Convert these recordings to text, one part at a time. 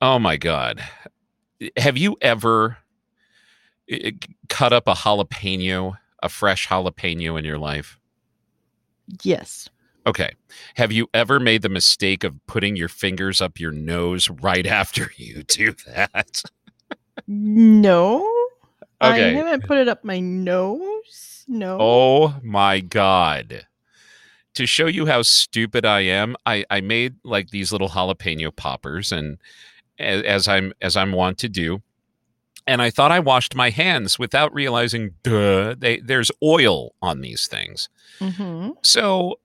Oh my god. Have you ever cut up a jalapeno, a fresh jalapeno in your life? Yes. Okay. Have you ever made the mistake of putting your fingers up your nose right after you do that? No. Okay. I haven't put it up my nose. No. Oh my god. To show you how stupid I am, I, I made like these little jalapeno poppers and as, I'm as I'm wont to do. And I thought I washed my hands without realizing duh, they, there's oil on these things. hmm So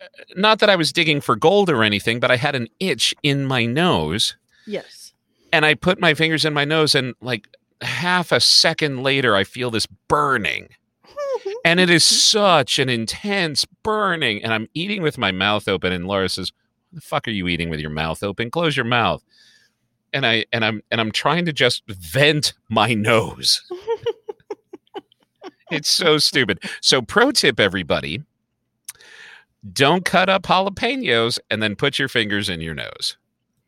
uh, not that I was digging for gold or anything, but I had an itch in my nose. Yes. and I put my fingers in my nose and like half a second later I feel this burning. And it is such an intense burning. And i'm eating with my mouth open. And laura says what the fuck are you eating with your mouth open? Close your mouth and i and i'm and i'm trying to just vent my nose. It's so stupid. So pro tip everybody don't cut up jalapenos and then put your fingers in your nose.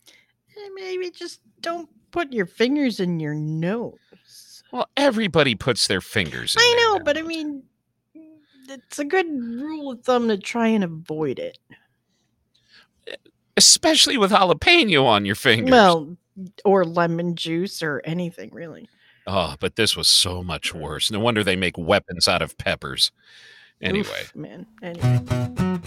Eh, Maybe just don't put your fingers in your nose. well everybody puts their fingers in I know, but I mean, it's a good rule of thumb to try and avoid it. especially with jalapeno on your fingers. Well, or lemon juice or anything really. Oh, but this was so much worse. No wonder they make weapons out of peppers. Anyway, Oof, man. Anyway.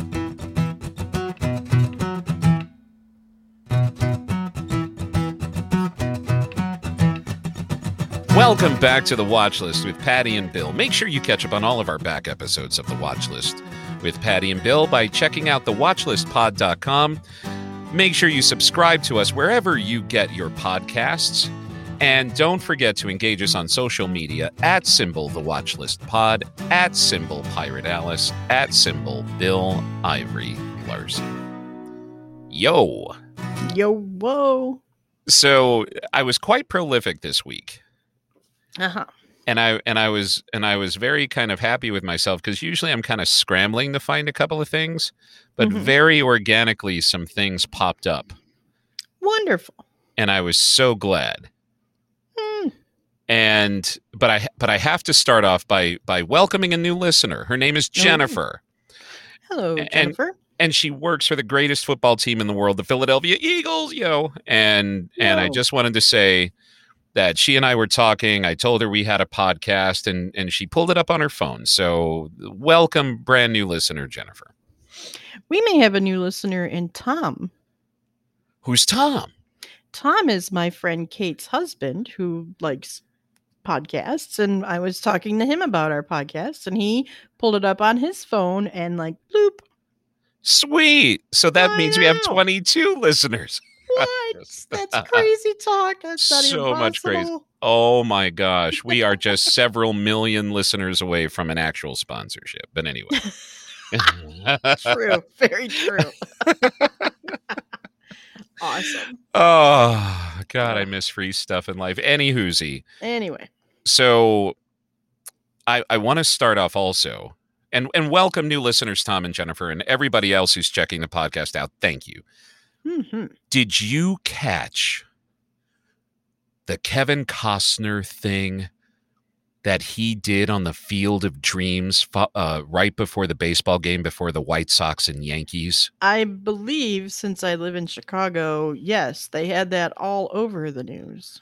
welcome back to the Watch List with Pattie and Bill. Make sure you catch up on all of our back episodes of the Watch List with Pattie and Bill by checking out the watchlistpod.com. Make sure you subscribe to us wherever you get your podcasts. And don't forget to engage us on social media at symbol the watchlist pod, at symbol pirate Alice, at symbol Bill Ivory Larson. Yo. Yo, whoa. So I was quite prolific this week. Uh huh. And I and I was and I was very kind of happy with myself because usually I'm kind of scrambling to find a couple of things, but Mhm. very organically some things popped up, Wonderful. and I was so glad. Hmm. And but I but I have to start off by by welcoming a new listener. Her name is Oh. Jennifer, Hello, Jennifer. and she works for the greatest football team in the world, the Philadelphia Eagles. Yo, and and I just wanted to say that she and I were talking. I told her we had a podcast, and and she pulled it up on her phone. So welcome, brand new listener, Jennifer. We may have a new listener in Tom. Who's Tom? Tom is my friend Kate's husband who likes podcasts. And I was talking to him about our podcast, and he pulled it up on his phone and, like, bloop. Sweet. So that I means we have 22 listeners. What? That's crazy talk. That's So much crazy. Oh my gosh. We are just several million listeners away from an actual sponsorship. But anyway. True. Very true. awesome. Oh God, I miss free stuff in life. Any whoozy. Anyway. So I I want to start off also. And and welcome new listeners, Tom and Jennifer, and everybody else who's checking the podcast out. Thank you. Hmm Did you catch the Kevin Costner thing that he did on the Field of Dreams uh, right before the baseball game before the White Sox and Yankees? I believe since I live in Chicago, yes, they had that all over the news.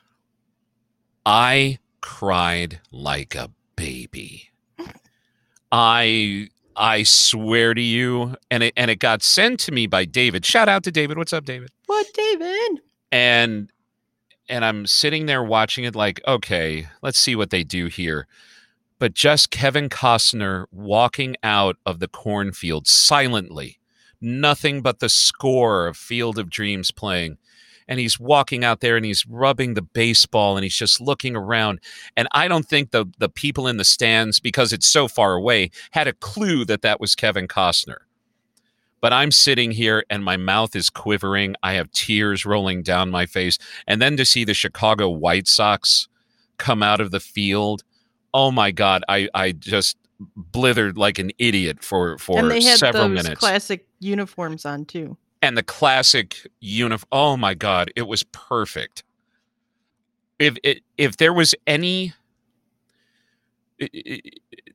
I cried like a baby. I I swear to you, and it and it got sent to me by David. Shout out to David. What's up, David? What, David? and and I'm sitting there watching it like, okay, let's see what they do here. But just Kevin Costner walking out of the cornfield silently, nothing but the score of Field of Dreams playing. And he's walking out there and he's rubbing the baseball and he's just looking around. And I don't think the the people in the stands, because it's so far away, had a clue that that was Kevin Costner but I'm sitting here and my mouth is quivering. I have tears rolling down my face. And then to see the Chicago White Sox come out of the field, oh my God, I, I just blithered like an idiot for, for and they had several those minutes. classic uniforms on too. And the classic uniform. Oh my god, it was perfect. If it, if there was any,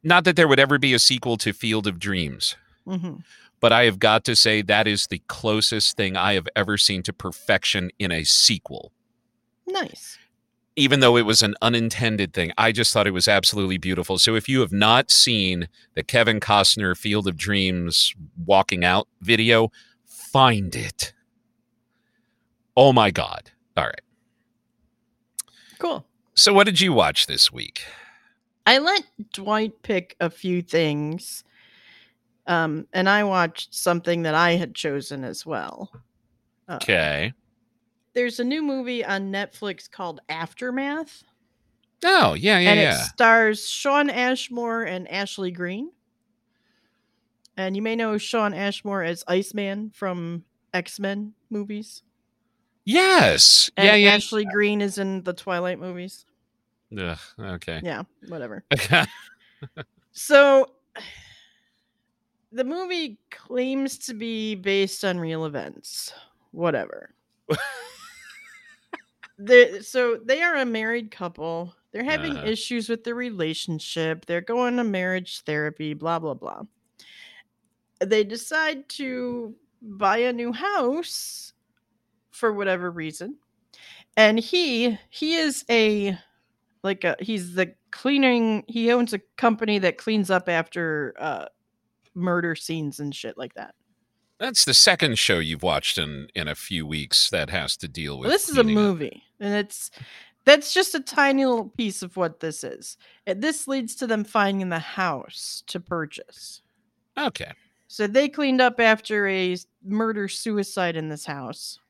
not that there would ever be a sequel to Field of Dreams, hmm but I have got to say that is the closest thing I have ever seen to perfection in a sequel. Nice. Even though it was an unintended thing, I just thought it was absolutely beautiful. So if you have not seen the Kevin Costner Field of Dreams walking out video, find it. Oh my God. All right. Cool. So what did you watch this week? I let Dwight pick a few things, um, and I watched something that I had chosen as well. Uh, Okay. There's a new movie on Netflix called Aftermath, Oh, yeah, yeah, and it yeah. stars Shawn Ashmore and Ashley Greene. And you may know Shawn Ashmore as Iceman from X Men movies. Yes. And yeah, yeah. Ashley Greene is in the Twilight movies. Ugh, okay. Yeah, whatever. So the movie claims to be based on real events. Whatever. so they are a married couple. They're having Uh-huh. issues with their relationship. They're going to marriage therapy, blah blah blah. They decide to buy a new house for whatever reason. And he he is a like a he's the cleaning he owns a company that cleans up after uh murder scenes and shit like that. That's the second show you've watched in in a few weeks that has to deal with. Well, this is a cleaning up. movie and it's that's just a tiny little piece of what this is. And this leads to them finding the house to purchase. Okay. So they cleaned up after a murder suicide in this house.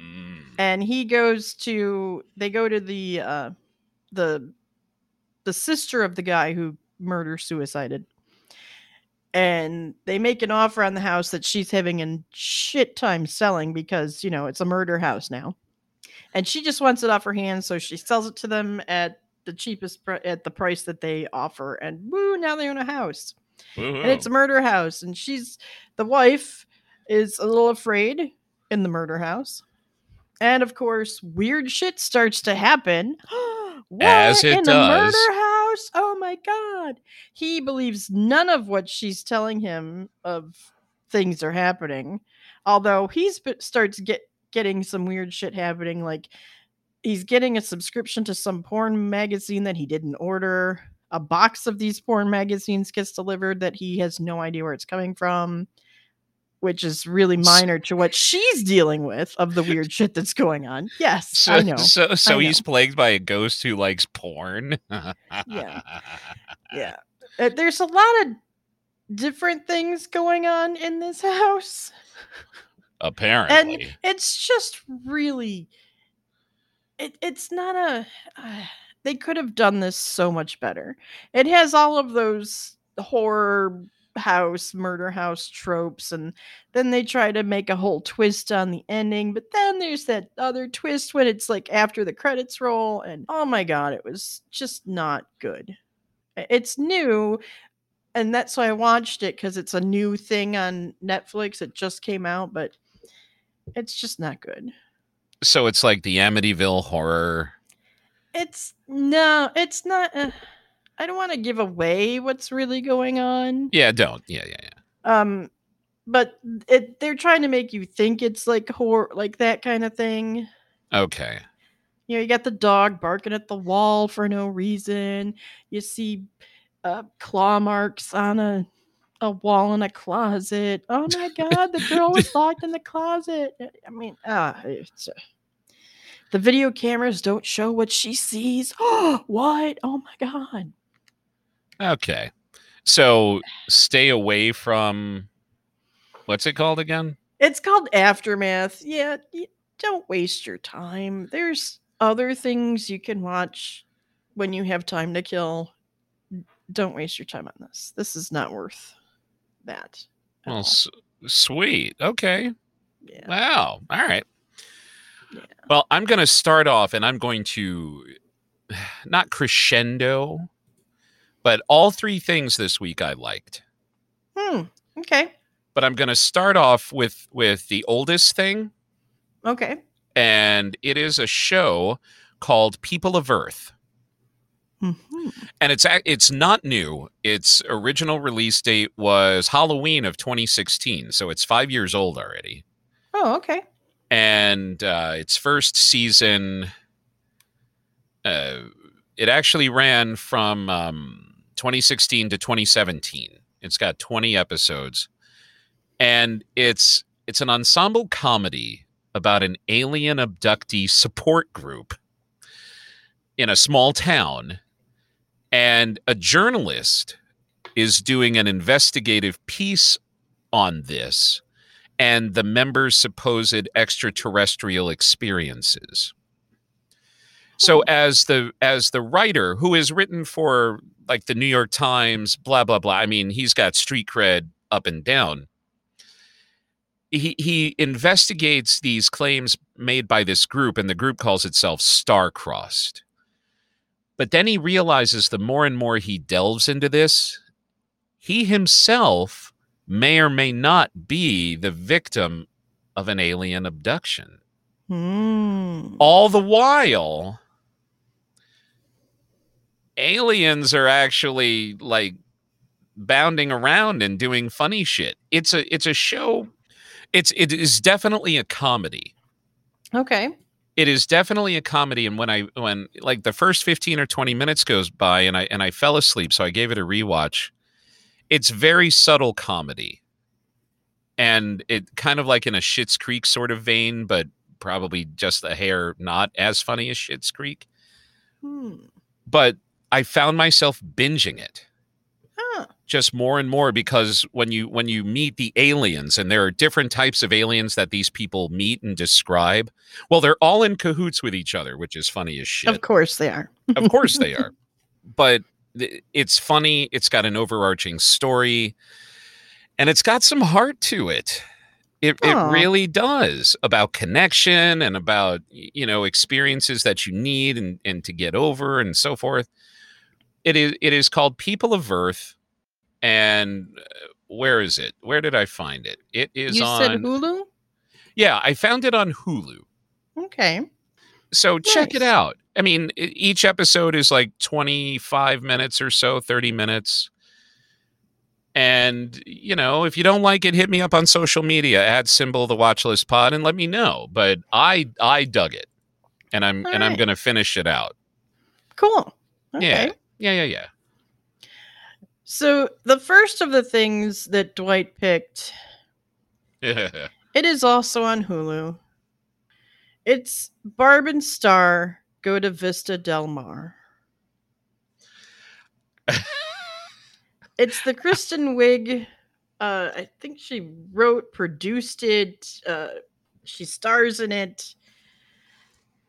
Mm. and he goes to they go to the uh the the sister of the guy who murder suicided and they make an offer on the house that she's having a shit time selling because you know it's a murder house now and she just wants it off her hands so she sells it to them at the cheapest pr- at the price that they offer and woo now they own a house and it's a murder house and she's the wife is a little afraid in the murder house. And of course weird shit starts to happen. What As it in the does. murder house? Oh my god. He believes none of what she's telling him of things are happening. Although he's b- starts get getting some weird shit happening like he's getting a subscription to some porn magazine that he didn't order a box of these porn magazines gets delivered that he has no idea where it's coming from which is really minor to what she's dealing with of the weird shit that's going on yes So, i know so, so I he's plagued by a ghost who likes porn. Yeah. yeah Uh, there's a lot of different things going on in this house Apparently. And it's just really it, it's not a uh, they could have done this so much better it has all of those horror house murder house tropes and then they try to make a whole twist on the ending but then there's that other twist when it's like after the credits roll and oh my god it was just not good it's new and that's why i watched it because it's a new thing on netflix it just came out but it's just not good so it's like the Amityville horror. It's no, it's not. Uh, I don't want to give away what's really going on. Yeah, don't. Yeah, yeah, yeah. Um, but it they're trying to make you think it's like horror, like that kind of thing. Okay. You know, you got the dog barking at the wall for no reason. You see uh, claw marks on a a wall in a closet. Oh my god, the girl was locked in the closet. I mean, ah, it's. Uh, the video cameras don't show what she sees. Oh, what? Oh my god. Okay. So stay away from what's it called again? It's called Aftermath. Yeah, don't waste your time. There's other things you can watch when you have time to kill. Don't waste your time on this. This is not worth that. Well, s- sweet. Okay. yeah. Wow. All right. Yeah. Well, I'm going to start off and I'm going to not crescendo, but all three things this week I liked. Hmm. Okay. but I'm going to start off with with the oldest thing, Okay. and it is a show called People of Earth. Mhm. and it's it's not new. Its original release date was Halloween of 2016, so it's five years old already. Oh, okay. And uh, its first season, uh, it actually ran from um, 2016 to 2017. It's got 20 episodes, and it's it's an ensemble comedy about an alien abductee support group in a small town and a journalist is doing an investigative piece on this and the members' supposed extraterrestrial experiences. So hmm. as the as the writer who is written for like the New York Times, blah blah blah. I mean, he's got street cred up and down. He he investigates these claims made by this group, and the group calls itself Star-Crossed. But then he realizes the more and more he delves into this, he himself may or may not be the victim of an alien abduction. Hmm. All the while, aliens are actually like bounding around and doing funny shit. It's a it's a show. It's it is definitely a comedy. Okay. it is definitely a comedy and when i when like the first 15 or 20 minutes goes by and i and i fell asleep so i gave it a rewatch it's very subtle comedy and it kind of like in a Schitt's Creek sort of vein but probably just a hair not as funny as Schitt's Creek Hmm. but i found myself binging it Huh. just more and more because when you when you meet the aliens and there are different types of aliens that these people meet and describe well they're all in cahoots with each other which is funny as shit Of course they are. of course they are but it's funny it's got an overarching story and it's got some heart to it. It, it really does about connection and about you know experiences that you need and, and to get over and so forth. It is it is called people of earth and uh, where is it? Where did i find it? It is you on said Hulu? yeah i found it on hulu. Okay. so check it out. I mean, each episode is like 25 minutes or so, 30 minutes. And, you know, if you don't like it, hit me up on social media, add symbol the watch list pod and let me know. But I I dug it. And I'm and I'm gonna finish it out. Cool. Okay. Yeah. Yeah, yeah, So the first of the things that Dwight picked, yeah. it is also on Hulu. It's Barb and Star go to Vista Del Mar. it's the Kristen Wiig. Uh, I think she wrote, produced it. Uh, she stars in it.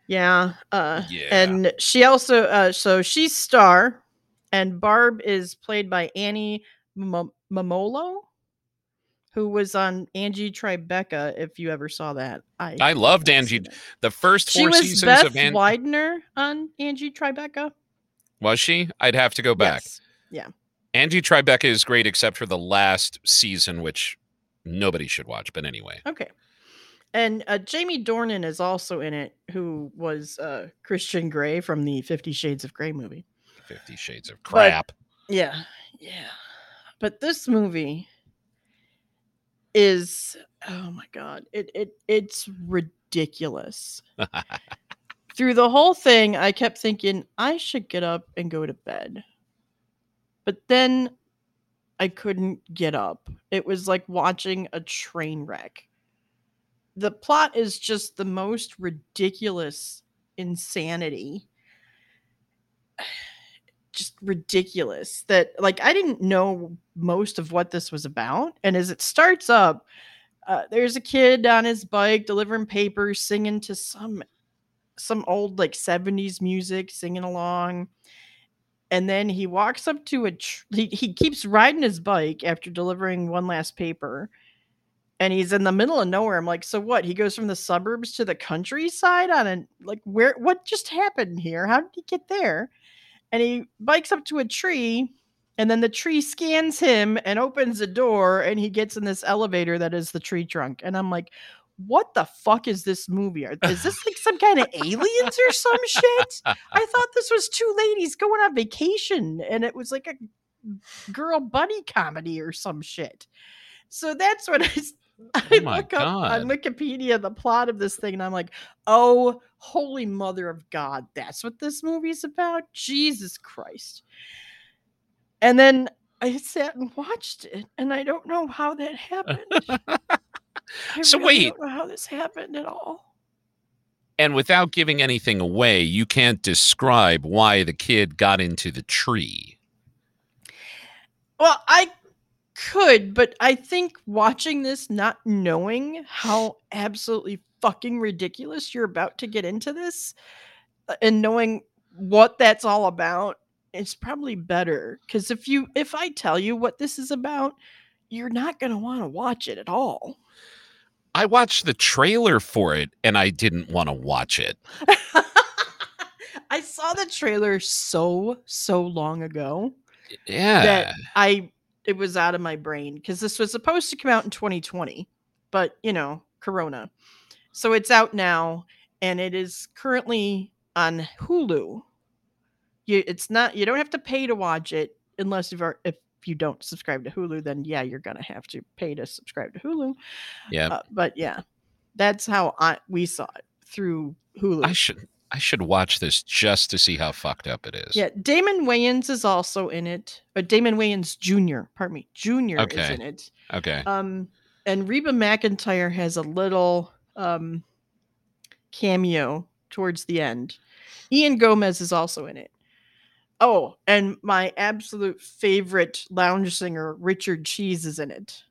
Yeah. Uh, Yeah. And she also, uh, so she's Star, and Barb is played by Annie M- Mumolo, who was on Angie Tribeca. If you ever saw that, I I loved Angie. it. the first four seasons Beth of An- Widener on Angie Tribeca. was she? I'd have to go back. Yes. Angie Tribeca is great except for the last season, which nobody should watch. But anyway. Okay. And uh, Jamie Dornan is also in it, who was uh, Christian Grey from the Fifty Shades of Grey movie. Fifty Shades of But- Crap. Yeah, yeah. But this movie is oh my god, it it it's ridiculous. Through the whole thing, I kept thinking I should get up and go to bed. But then I couldn't get up. It was like watching a train wreck. The plot is just the most ridiculous insanity just ridiculous that like I didn't know most of what this was about. And as it starts up, uh, there's a kid on his bike delivering papers, singing to some some old like 70s music, singing along. And then he walks up to a tr- he, he keeps riding his bike after delivering one last paper. And he's in the middle of nowhere. I'm like, so what? He goes from the suburbs to the countryside on a like where what just happened here? How did he get there? And he bikes up to a tree And then the tree scans him and opens a door, and he gets in this elevator that is the tree trunk. And I'm like, what the fuck is this movie? Is this like some kind of aliens or some shit? I thought this was two ladies going on vacation and it was like a girl buddy comedy or some shit. So that's what I, I Oh my look up on Wikipedia the plot of this thing and I'm like, oh, holy mother of God, that's what this movie's about? Jesus Christ. And then I sat and watched it and I don't know how that happened. So really wait. don't know how this happened at all. And without giving anything away, you can't describe why the kid got into the tree. Well, I could, but I think watching this, not knowing how absolutely fucking ridiculous you're about to get into this, uh, and knowing what that's all about, it's probably better. Because if you, if I tell you what this is about, you're not gonna want to watch it at all. I watched the trailer for it and I didn't want to watch it. I saw the trailer so so long ago. Yeah. that I it was out of my brain because this was supposed to come out in 2020, but you know, Corona. So it's out now, and it is currently on Hulu. You, it's not. You don't have to pay to watch it unless you've ar- if you don't subscribe to Hulu. Then yeah, you're gonna have to pay to subscribe to Hulu. yeah. Uh, but yeah, that's how I we saw it through Hulu. I should I should watch this just to see how fucked up it is. Yeah, Damon Wayans is also in it. But Damon Wayans Jr. Pardon me, Jr. is in it. Okay. Um, and Reba McEntire has a little um cameo towards the end. Ian Gomez is also in it. Oh, and my absolute favorite lounge singer, Richard Cheese, is in it.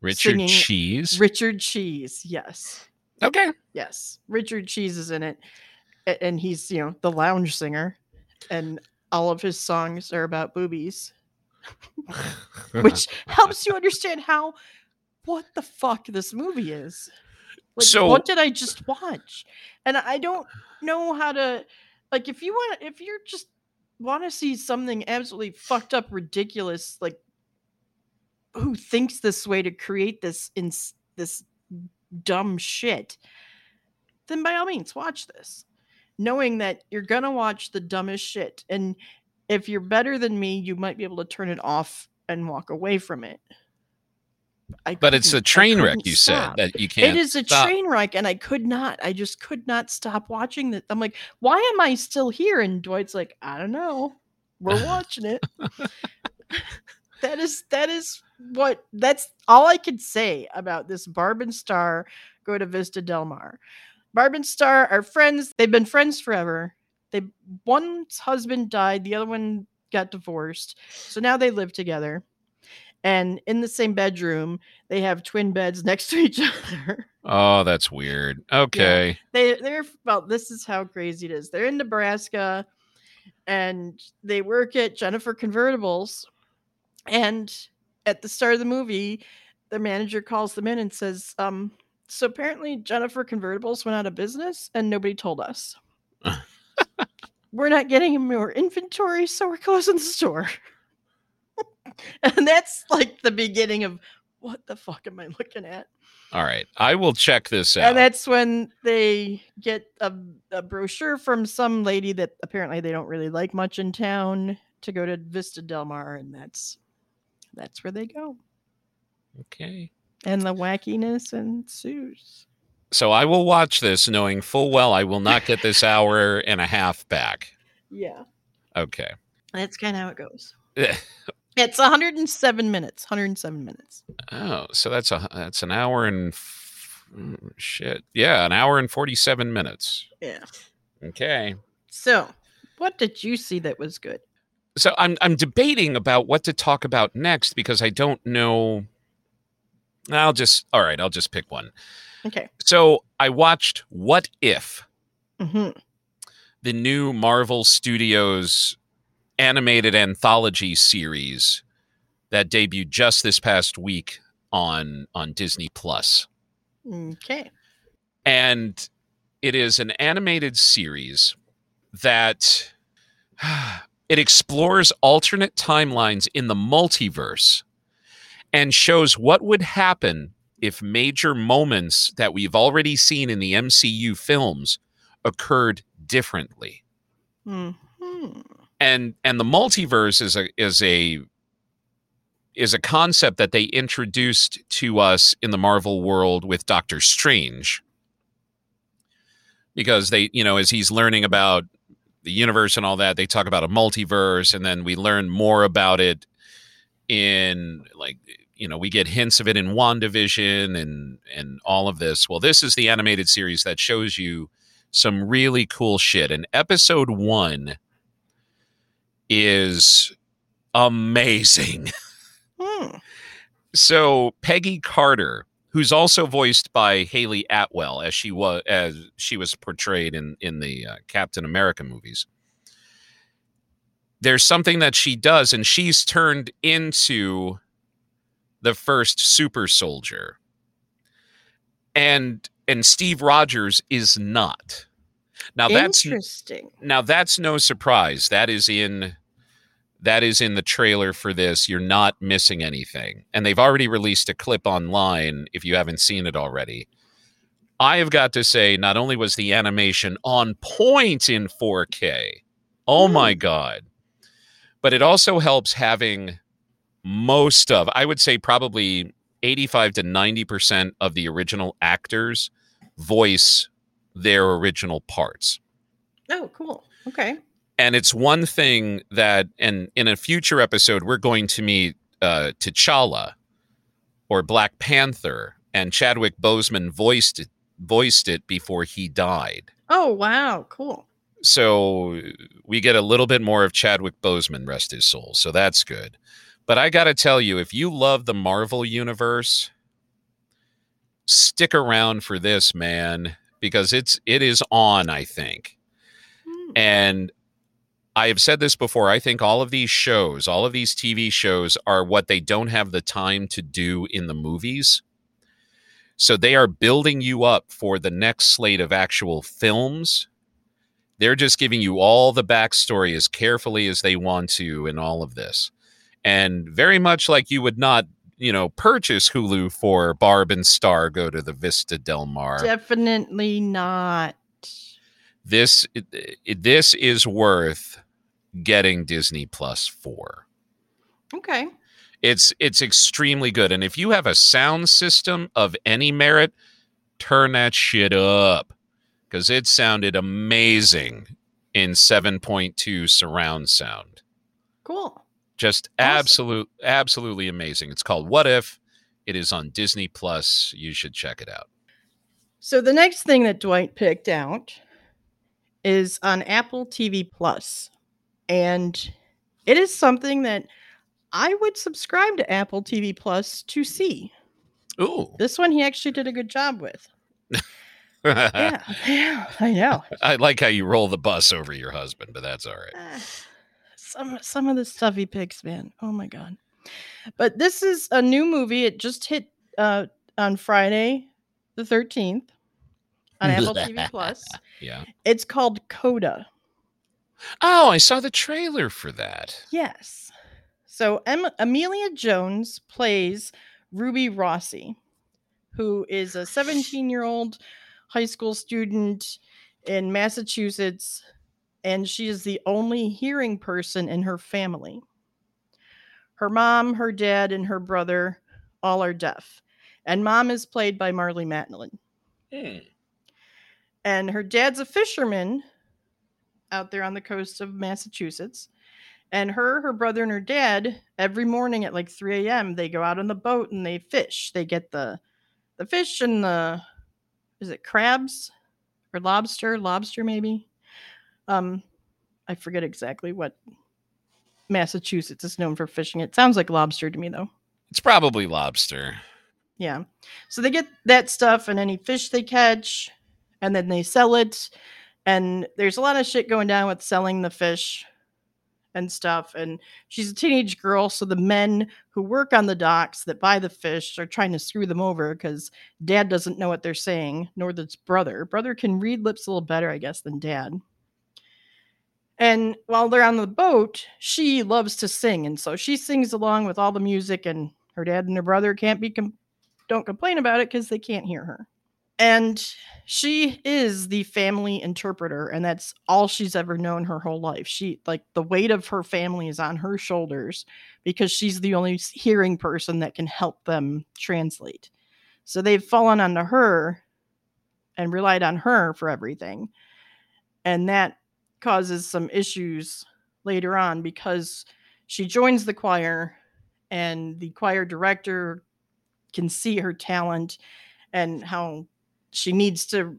Richard Cheese. Richard Cheese, yes. Okay. Yes. Richard Cheese is in it. And he's, you know, the lounge singer. And all of his songs are about boobies. which helps you understand how what the fuck this movie is. Like, So- what did I just watch? And I don't know how to like if you want if you're just want to see something absolutely fucked up ridiculous like who thinks this way to create this in this dumb shit then by all means watch this knowing that you're gonna watch the dumbest shit and if you're better than me you might be able to turn it off and walk away from it I But it's a train wreck, you stop. said that you can't. It is a stop. train wreck, and I could not. I just could not stop watching that. I'm like, why am I still here? And Dwight's like, I don't know. We're watching it. that is that is what that's all I could say about this Barb and Star go to Vista Del Mar. Barb and Star are friends. They've been friends forever. They one's husband died, the other one got divorced. So now they live together. And in the same bedroom, they have twin beds next to each other. Oh, that's weird. Okay. they they're well this is how crazy it is they're in nebraska and they work at jennifer convertibles and at the start of the movie the manager calls them in and says um so apparently jennifer convertibles went out of business and nobody told us we're not getting more inventory so we're closing the store and that's like the beginning of what the fuck am i looking at All right. I will check this out. and that's when they get a, a brochure from some lady that apparently they don't really like much in town to go to Vista Del Mar, and that's that's where they go. okay. And the wackiness ensues. So I will watch this knowing full well I will not get this hour and a half back. Yeah, Okay. that's kind of how it goes. It's 107 minutes. 107 minutes. Oh, so that's a that's an hour and f- shit. Yeah, an hour and 47 minutes. Yeah. Okay. So, what did you see that was good? So I'm I'm debating about what to talk about next because I don't know I'll just all right, I'll just pick one. Okay. So I watched What If, hmm the new Marvel Studios animated anthology series that debuted just this past week on on Disney Plus. Okay. And it is an animated series that It explores alternate timelines in the multiverse and shows what would happen if major moments that we've already seen in the MCU films occurred differently. hmm And and the multiverse is a is a is a concept that they introduced to us in the Marvel world with Doctor Strange. Because they, you know, as he's learning about the universe and all that, they talk about a multiverse and then we learn more about it in like you know, we get hints of it in WandaVision and and all of this. Well, this is the animated series that shows you some really cool shit. And episode 1 is amazing. Hmm. so Peggy Carter, who's also voiced by Hayley Atwell as she was as she was portrayed in in the uh, Captain America movies. There's something that she does, and she's turned into the first super soldier, and and Steve Rogers is not. Now that's Interesting. now that's no surprise. That is in that is in the trailer for this. You're not missing anything. And they've already released a clip online if you haven't seen it already. I have got to say, not only was the animation on point in 4K, oh my mm. God, but it also helps having most of, I would say probably 85 to 90% of the original actors voice their original parts Oh, cool. Okay. And it's one thing that and in a future episode we're going to meet uh T'Challa or Black Panther and Chadwick Boseman voiced it, voiced it before he died. Oh, wow. Cool. So we get a little bit more of Chadwick Boseman rest his soul. So that's good. But I got to tell you if you love the Marvel universe stick around for this man because it's it is on I think. Hmm. And I have said this before. I think all of these shows, all of these TV shows are what they don't have the time to do in the movies. So they are building you up for the next slate of actual films. They're just giving you all the backstory as carefully as they want to in all of this. And very much like you would not, you know, purchase Hulu for Barb and Star go to the Vista Del Mar Definitely not. This it, it- this is worth getting Disney Plus for. Okay. It's it's extremely good, and if you have a sound system of any merit, turn that shit up because it sounded amazing in 7.2 surround sound. Cool. Just Awesome. absolute absolutely amazing. It's called What If. It is on Disney Plus. You should check it out. So the next thing that Dwight picked out is on Apple TV Plus, and it is something that I would subscribe to Apple TV Plus to see. Ooh. This one he actually did a good job with. Yeah, yeah, I know. I like how you roll the bus over your husband, but that's all right. Ah, some some of the stuff he picks, man. Oh my god. But this is a new movie. It just hit uh on Friday the 13th on Apple TV Plus. Yeah. It's called Coda. Oh, I saw the trailer for that. Yes. So em- Emilia Jones plays Ruby Rossi, who is a 17 year old high school student in Massachusetts, and she is the only hearing person in her family. Her mom, her dad, and her brother all are deaf. And mom is played by Marlee Matlin. Hmm. And her dad's a fisherman out there on the coast of Massachusetts. And her, her brother, and her dad, every morning at like 3 a.m., they go out on the boat and they fish. They get the the fish and the is it crabs or lobster? Lobster maybe. Um, I forget exactly what Massachusetts is known for fishing. It sounds like lobster to me though. It's probably lobster. Yeah. So they get that stuff and any fish they catch, and then they sell it. And there's a lot of shit going down with selling the fish and stuff. And she's a teenage girl, so the men who work on the docks that buy the fish are trying to screw them over because dad doesn't know what they're saying, nor does brother. Brother can read lips a little better, I guess, than dad. And while they're on the boat, she loves to sing, and so she sings along with all the music. And her dad and her brother can't be com- don't complain about it because they can't hear her. And she is the family interpreter, and that's all she's ever known her whole life. She like the weight of her family is on her shoulders because she's the only hearing person that can help them translate. So they've fallen onto her and relied on her for everything. And that causes some issues later on because she joins the choir and the choir director can see her talent and how she needs to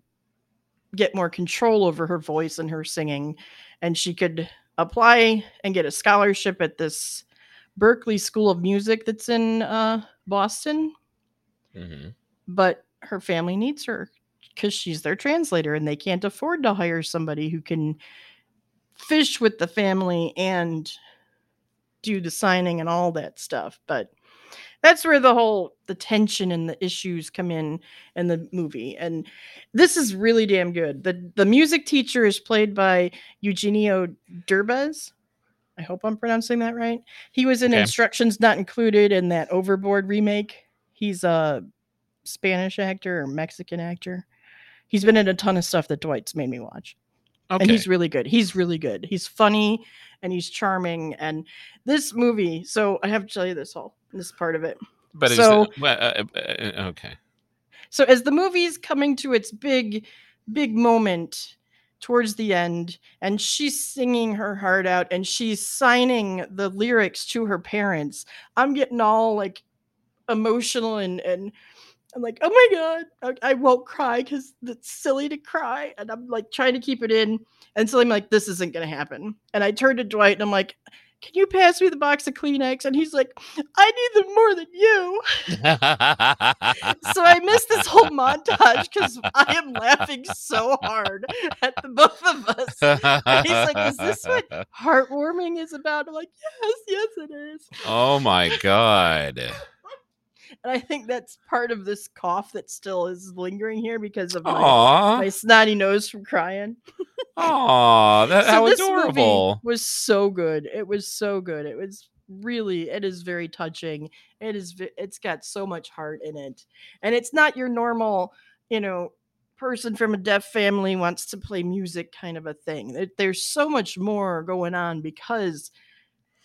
get more control over her voice and her singing and she could apply and get a scholarship at this Berklee School of Music that's in uh, Boston. Mm-hmm. But her family needs her because she's their translator and they can't afford to hire somebody who can fish with the family and do the signing and all that stuff. But that's where the whole the tension and the issues come in in the movie and this is really damn good the the music teacher is played by eugenio derbez i hope i'm pronouncing that right he was in Okay. instructions not included in that overboard remake he's a spanish actor or mexican actor he's been in a ton of stuff that dwight's made me watch Okay. and he's really good. He's really good. He's funny and he's charming. And this movie, so I have to tell you this whole this part of it. but so- the- well, uh, uh, uh, okay. So as the movie's coming to its big, big moment towards the end, and she's singing her heart out and she's signing the lyrics to her parents, I'm getting all like emotional and and I'm like, oh my god, I, I won't cry because it's silly to cry, and I'm like trying to keep it in, and so I'm like, this isn't gonna happen. And I turn to Dwight and I'm like, can you pass me the box of Kleenex? And he's like, I need them more than you. so I missed this whole montage because I am laughing so hard at the both of us. And he's like, "Is this what heartwarming is about? I'm like, yes, yes, it is. oh my god. And I think that's part of this cough that still is lingering here because of my, my snotty nose from crying. Aw, that, so how this adorable. movie was so good. It was so good. It was really it is very touching. It is it's got so much heart in it. And it's not your normal, you know, person from a deaf family wants to play music kind of a thing. There- There's so much more going on because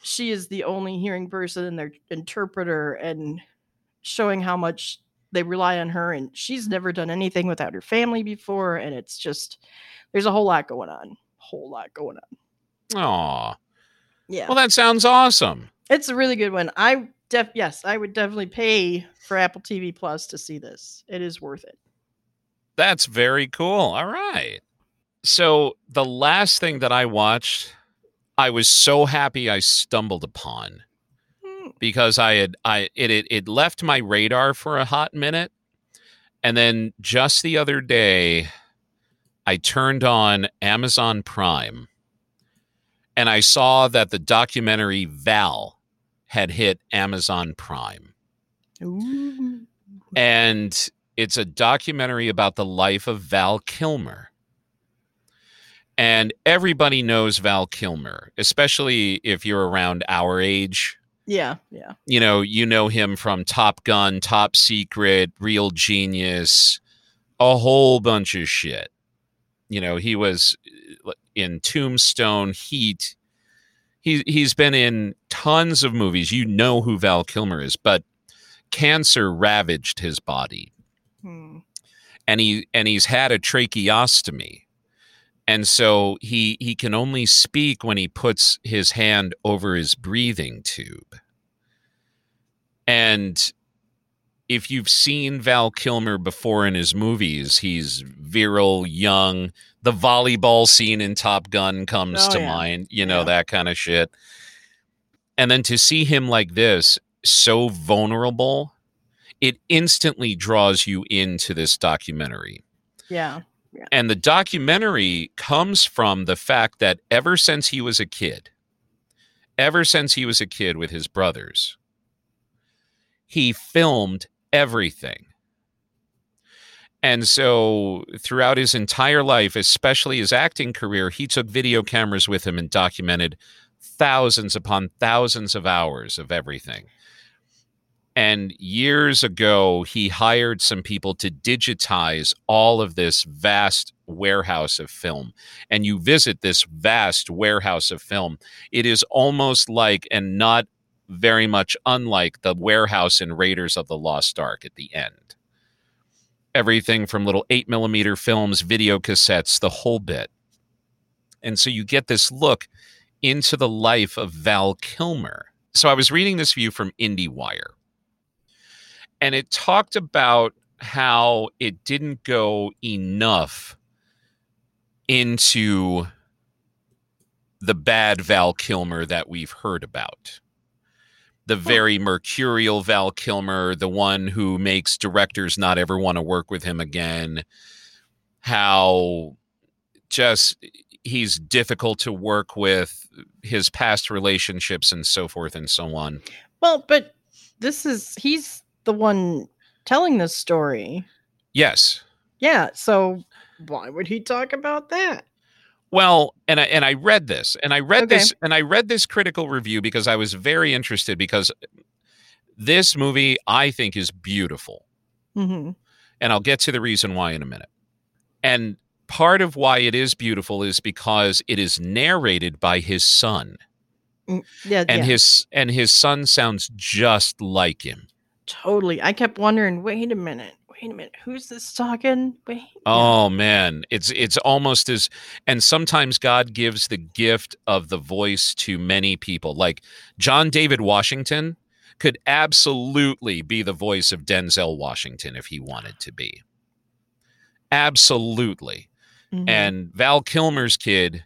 she is the only hearing person and their interpreter and showing how much they rely on her and she's never done anything without her family before and it's just there's a whole lot going on whole lot going on Aw. yeah Well, that sounds awesome. it's a really good one i def yes i would definitely pay for apple tv plus to see this it is worth it That's very cool. All right. So the last thing that I watched, I was so happy I stumbled upon because I had I it it, it left my radar for a hot minute, and then just the other day, I turned on Amazon Prime, and I saw that the documentary Val had hit Amazon Prime Ooh. and it's a documentary about the life of Val Kilmer. And everybody knows Val Kilmer, especially if you're around our age. Yeah yeah You know, you know him from Top Gun, Top Secret, Real Genius, a whole bunch of shit. You know, he was uh, in Tombstone, Heat. He he's been in tons of movies. You know who Val Kilmer is, but cancer ravaged his body Hmm. and he and he's had a tracheostomy and so he he can only speak when he puts his hand over his breathing tube. And if you've seen Val Kilmer before in his movies he's virile young. The volleyball scene in Top Gun comes Oh, to yeah. mind you know Yeah. that kind of shit. And then to see him like this so vulnerable it instantly draws you into this documentary. Yeah and the documentary comes from the fact that ever since he was a kid, ever since he was a kid with his brothers, he filmed everything. And so, throughout his entire life, especially his acting career, he took video cameras with him and documented thousands upon thousands of hours of everything. And years ago, he hired some people to digitize all of this vast warehouse of film. And you visit this vast warehouse of film. It is almost like, and not very much unlike, the warehouse in Raiders of the Lost Ark at the end. Everything from little eight millimeter films, video cassettes, the whole bit. And so you get this look into the life of Val Kilmer. So I was reading this view from IndieWire and it talked about how it didn't go enough into the bad Val Kilmer that we've heard about. The very mercurial Val Kilmer, the one who makes directors not ever want to work with him again. How just he's difficult to work with, his past relationships and so forth and so on. Well, but this is he's the one telling this story. Yes. Yeah. So why would he talk about that? Well, and I and I read this, and I read okay. this, and I read this critical review because I was very interested because this movie I think is beautiful, mm-hmm. and I'll get to the reason why in a minute. And part of why it is beautiful is because it is narrated by his son. Mm, yeah, and yeah. his and his son sounds just like him. Totally. I kept wondering, wait a minute, wait a minute, who's this talking? Wait. Oh man, it's it's almost as and sometimes God gives the gift of the voice to many people. Like John David Washington could absolutely be the voice of Denzel Washington if he wanted to be. Absolutely. Mm-hmm. And Val Kilmer's kid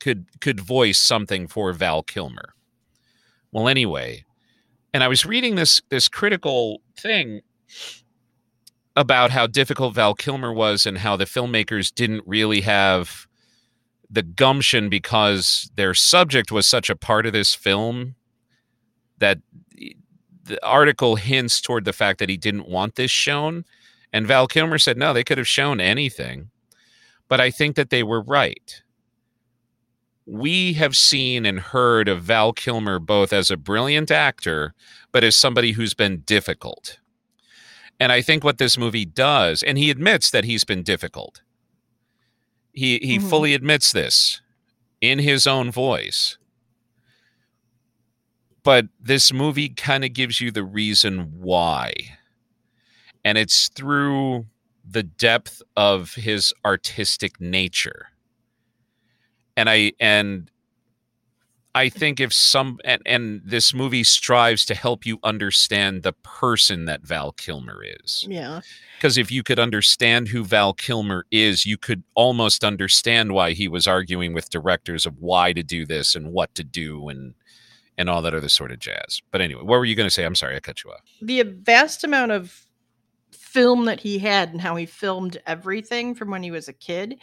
could could voice something for Val Kilmer. Well, anyway, and I was reading this this critical thing about how difficult Val Kilmer was and how the filmmakers didn't really have the gumption because their subject was such a part of this film that the article hints toward the fact that he didn't want this shown. And Val Kilmer said no they could have shown anything. But I think that they were right we have seen and heard of Val Kilmer both as a brilliant actor, but as somebody who's been difficult. And I think what this movie does, and he admits that he's been difficult. He he mm-hmm. fully admits this in his own voice. But this movie kind of gives you the reason why. And it's through the depth of his artistic nature and I and I think if some and, and this movie strives to help you understand the person that Val Kilmer is. Yeah. Because if you could understand who Val Kilmer is, you could almost understand why he was arguing with directors of why to do this and what to do and and all that other sort of jazz. But anyway, what were you going to say? I'm sorry, I cut you off. The vast amount of film that he had and how he filmed everything from when he was a kid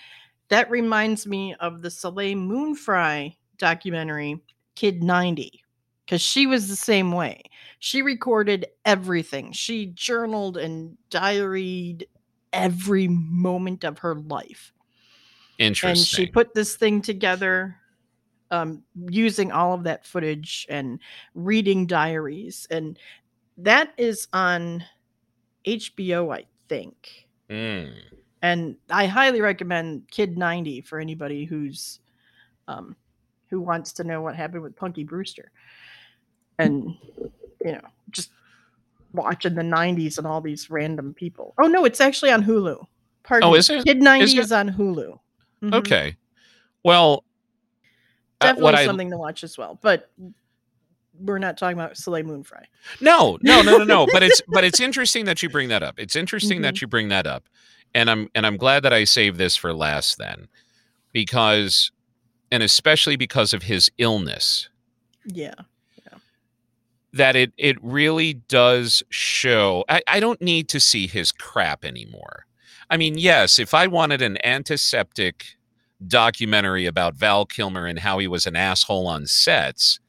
that reminds me of the Soleil Moon Frye documentary, Kid 90, because she was the same way. She recorded everything, she journaled and diaried every moment of her life. Interesting. And she put this thing together um, using all of that footage and reading diaries. And that is on HBO, I think. Mm and I highly recommend Kid 90 for anybody who's um who wants to know what happened with Punky Brewster. And you know, just watching the 90s and all these random people. Oh no, it's actually on Hulu. Pardon oh, is it? Kid 90 is, is on Hulu. Mm-hmm. Okay. Well, definitely uh, something I, to watch as well. But we're not talking about Soleil Moon Frye. No, no, no, no, no. but it's but it's interesting that you bring that up. It's interesting mm-hmm. that you bring that up and I'm and I'm glad that I saved this for last then, because, and especially because of his illness. Yeah. yeah. That it it really does show. I, I don't need to see his crap anymore. I mean, yes, if I wanted an antiseptic documentary about Val Kilmer and how he was an asshole on sets,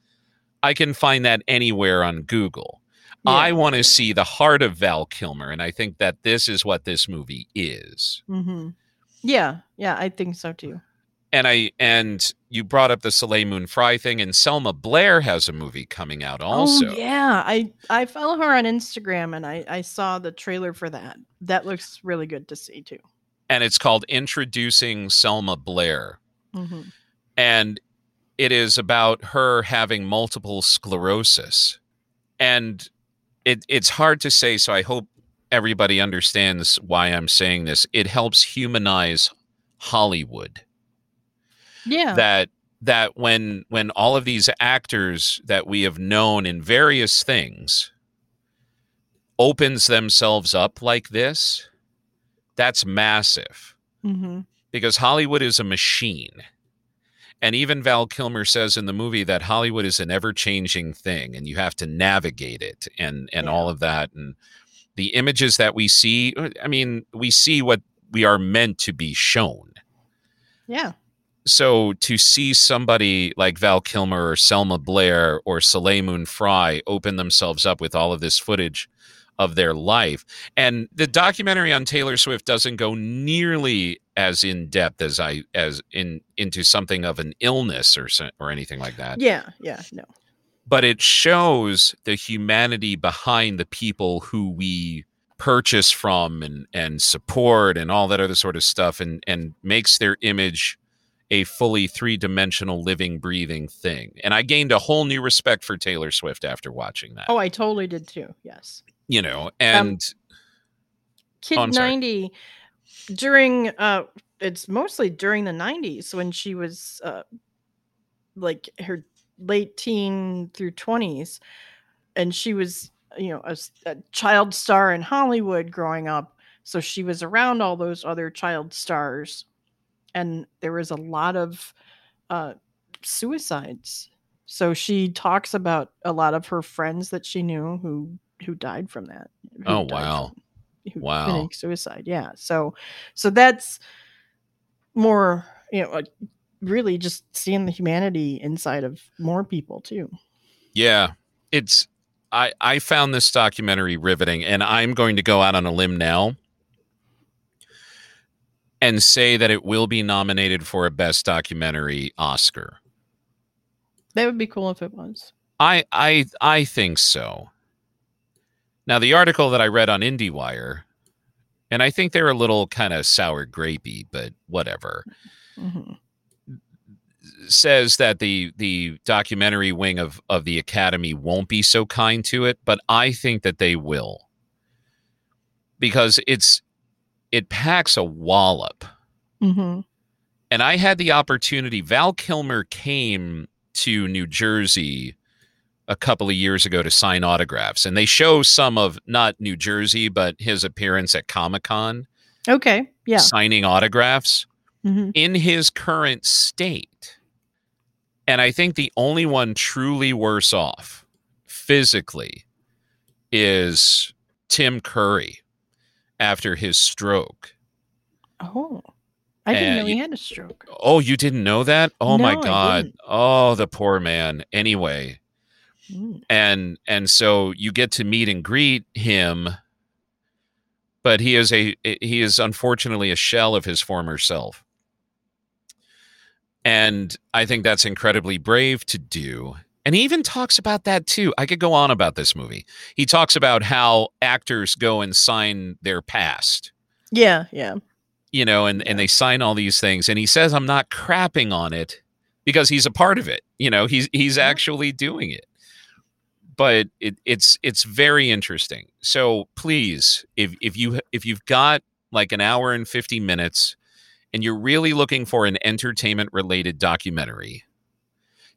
I can find that anywhere on Google. I want to see the heart of Val Kilmer, and I think that this is what this movie is. hmm Yeah, yeah, I think so too. And I and you brought up the Soleil Moon Frye thing, and Selma Blair has a movie coming out also. Oh yeah, I I follow her on Instagram and I I saw the trailer for that. That looks really good to see too. And it's called Introducing Selma Blair. hmm and it is about her having multiple sclerosis and it it's hard to say so i hope everybody understands why i'm saying this it helps humanize hollywood Yeah. that that when when all of these actors that we have known in various things opens themselves up like this that's massive hmm because Hollywood is a machine. And even Val Kilmer says in the movie that Hollywood is an ever-changing thing and you have to navigate it and and Yeah. all of that and the images that we see I mean we see what we are meant to be shown. Yeah. So to see somebody like Val Kilmer or Selma Blair or Soleil Moon Frye open themselves up with all of this footage of their life. And the documentary on Taylor Swift doesn't go nearly as in depth as I as in into something of an illness or or anything like that. Yeah. Yeah. No. But it shows the humanity behind the people who we purchase from and and support and all that other sort of stuff and and makes their image a fully three-dimensional living breathing thing. And I gained a whole new respect for Taylor Swift after watching that. Oh, I totally did too. Yes. You know, um, and Kid Oh, I'm sorry. 90 during uh it's mostly during the 90s when she was uh like her late teen through 20s and she was you know a child star in Hollywood growing up so she was around all those other child stars and there was a lot of uh suicides so she talks about a lot of her friends that she knew who who died from that Oh, wow. from- who Wow. committing suicide yeah so so that's more you know really just seeing the humanity inside of more people too Yeah, it's I I found this documentary riveting, and I'm going to go out on a limb now and say that it will be nominated for a best documentary Oscar. that would be cool if it was I I I think so. Now the article that I read on IndieWire, and I think they're a little kind of sour grapey, but whatever. hmm says that the the documentary wing of of the academy won't be so kind to it but i think that they will. Because it's it packs a wallop. Hmm and i had the opportunity val kilmer came to new jersey a couple of years ago to sign autographs and they show some of not new jersey but his appearance at comic-con okay yeah signing autographs hmm in his current state. And I think the only one truly worse off physically is Tim Curry after his stroke. oh i didn't know he had a stroke Oh, you didn't know that? Oh my No, I god. Oh, the poor man. Anyway, Mm. and and so you get to meet and greet him but he is a he is unfortunately a shell of his former self. And i think that's incredibly brave to do. And he even talks about that too. I could go on about this movie. He talks about how actors go and sign their past. Yeah yeah. You know and and they sign all these things and he says i'm not crapping on it because he's a part of it. You know he's he's actually doing it but it, it's it's very interesting. So please if if you if you've got like an hour and 50 minutes and you're really looking for an entertainment related documentary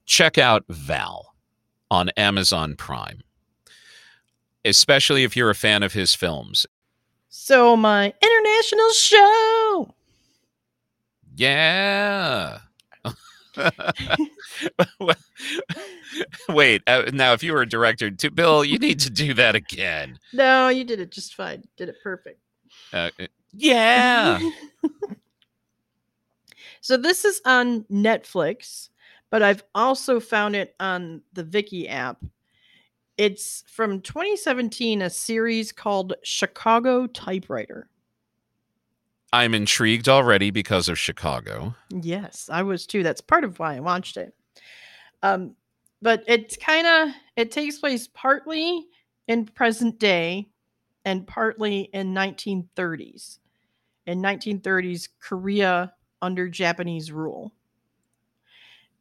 check out val on amazon prime especially if you're a fan of his films. So my international show. Yeah. Wait, uh, now if you were a director, to Bill, you need to do that again. no you did it just fine did it perfect Uh, uh, yeah. so this is on Netflix, but I've also found it on the Viki app. It's from 2017, a series called Chicago Typewriter. I'm intrigued already because of Chicago. Yes, I was too. That's part of why I watched it. Um, but it's kind of it takes place partly in present day and partly in 1930s. In 1930s Korea under Japanese rule.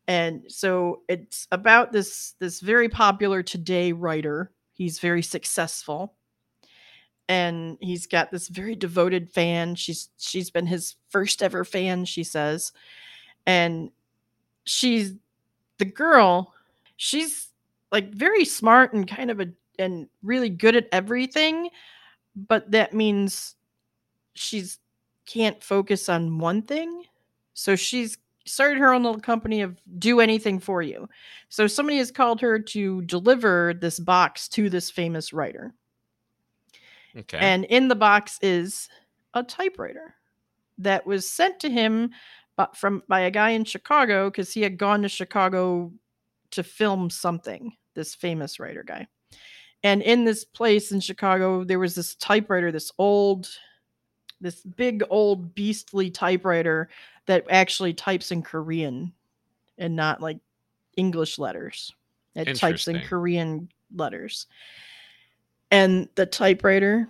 And so it's about this this very popular today writer. He's very successful and he's got this very devoted fan. She's she's been his first ever fan, she says. And she's the girl, she's like very smart and kind of a and really good at everything, but that means she's can't focus on one thing. So she's started her own little company of do anything for you. So somebody has called her to deliver this box to this famous writer. Okay. And in the box is a typewriter that was sent to him but from by a guy in Chicago because he had gone to Chicago to film something. This famous writer guy, and in this place in Chicago, there was this typewriter, this old, this big old beastly typewriter that actually types in Korean and not like English letters. It types in Korean letters. And the typewriter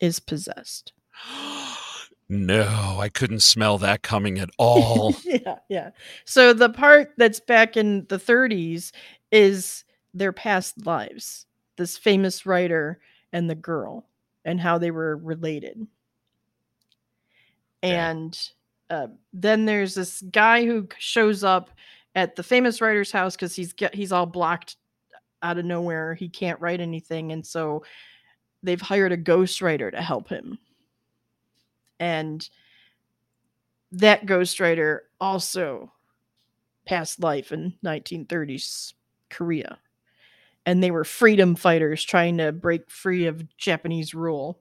is possessed. no, I couldn't smell that coming at all. yeah, yeah. So the part that's back in the 30s is their past lives. This famous writer and the girl and how they were related. Okay. And uh, then there's this guy who shows up at the famous writer's house because he's get he's all blocked out of nowhere. He can't write anything, and so they've hired a ghostwriter to help him. And that ghostwriter also passed life in 1930s Korea. And they were freedom fighters trying to break free of Japanese rule.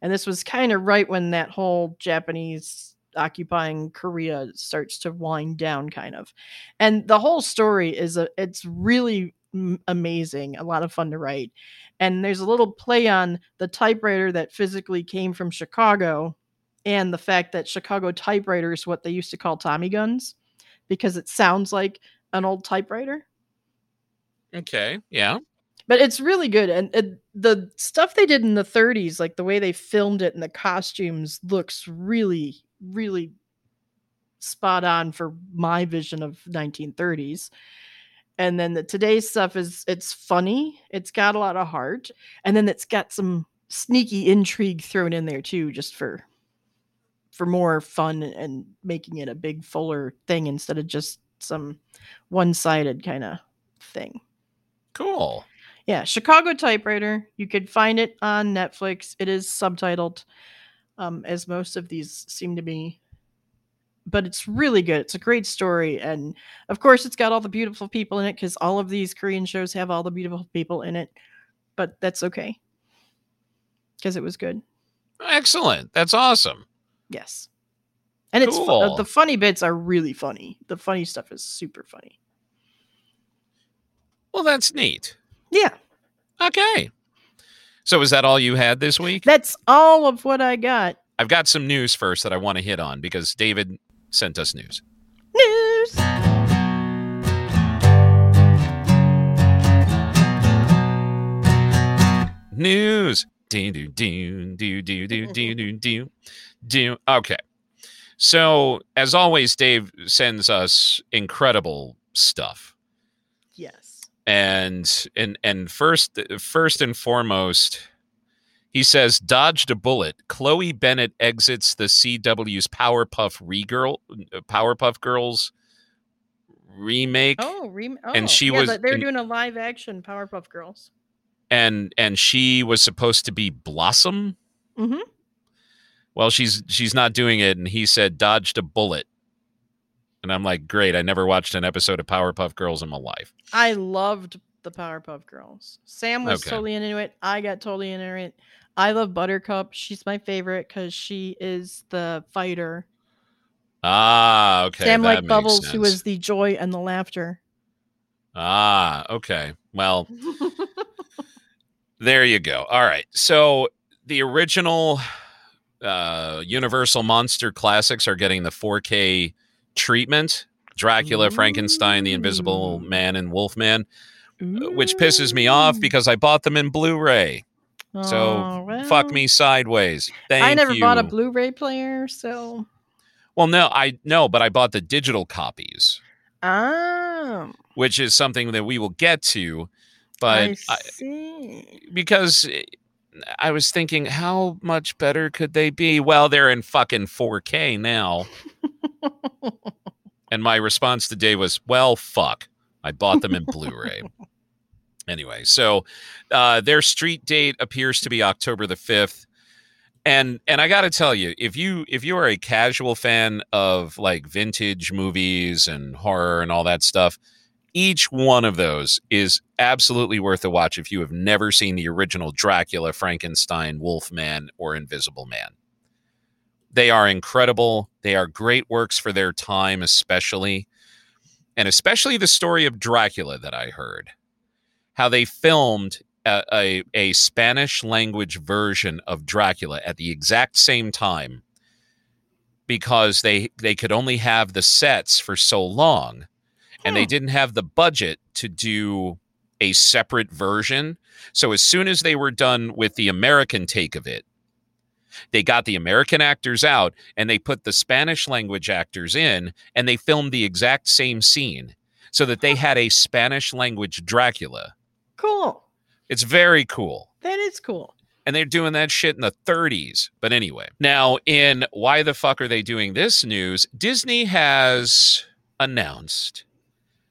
And this was kind of right when that whole Japanese occupying Korea starts to wind down kind of. And the whole story is a it's really m- amazing, a lot of fun to write. And there's a little play on the typewriter that physically came from Chicago and the fact that Chicago typewriter is what they used to call Tommy guns because it sounds like an old typewriter. okay. Yeah. But it's really good. And it, the stuff they did in the 30s, like the way they filmed it and the costumes, looks really, really spot on for my vision of 1930s. And then the today's stuff is it's funny, it's got a lot of heart, and then it's got some sneaky intrigue thrown in there too, just for for more fun and making it a big fuller thing instead of just some one-sided kind of thing. Cool. Yeah, Chicago Typewriter. You could find it on Netflix. It is subtitled, um, as most of these seem to be. But it's really good. It's a great story, and of course, it's got all the beautiful people in it because all of these Korean shows have all the beautiful people in it. But that's okay because it was good. Excellent. That's awesome. Yes, and it's fu- uh, the funny bits are really funny. The funny stuff is super funny. Well, that's neat. Yeah, Okay. So is that all you had this week? that's all of what I got. I've got some news first that I want to hit on because David sent us news. News. News. Do do do do do do do do do do. Okay. So as always, Dave sends us incredible stuff. Yes. and and and first first and foremost he says dodged a bullet chloe bennet exits the cw's powerpuff regirl powerpuff girls remake Oh, rem- oh. And she yeah, was They're in- doing a live action Powerpuff Girls. and and she was supposed to be blossom Mhm. well she's she's not doing it and he said dodged a bullet and i'm like great i never watched an episode of powerpuff girls in my life I loved the Powerpuff Girls. Sam was Okay. totally into it. I got totally into it. I love Buttercup. She's my favorite because she is the fighter. ah okay Sam like Bubbles, who sense. is the joy and the laughter. Ah, okay. Well, There you go. All right. So the original uh, Universal Monster Classics are getting the 4K treatment. Dracula, Frankenstein, the Invisible Man, and Wolfman, uh, which pisses me off because I bought them in Blu-ray. So, Oh, Fuck me sideways. Thank you. I never you. bought a Blu-ray player, so Well, no, I no, but I bought the digital copies, ah, which is something that we will get to. But I, see. because I was thinking, how much better could they be? Well, they're in fucking 4K now. And my response today was, well, fuck. I bought them in Blu ray. Anyway, so uh, their street date appears to be October the 5th. And and I got to tell you, if you if you are a casual fan of like vintage movies and horror and all that stuff, each one of those is absolutely worth a watch if you have never seen the original Dracula, Frankenstein, Wolfman, or Invisible Man. They are incredible. They are great works for their time, especially. And especially the story of Dracula that I heard. How they filmed a, a, a Spanish language version of Dracula at the exact same time because they they could only have the sets for so long and they Hmm. didn't have the budget to do a separate version. So as soon as they were done with the American take of it, they got the American actors out and they put the Spanish language actors in and they filmed the exact same scene so that they had a Spanish language Dracula. Cool. It's very cool. That is cool. And they're doing that shit in the 30s. But anyway, now in why the fuck are they doing this news? Disney has announced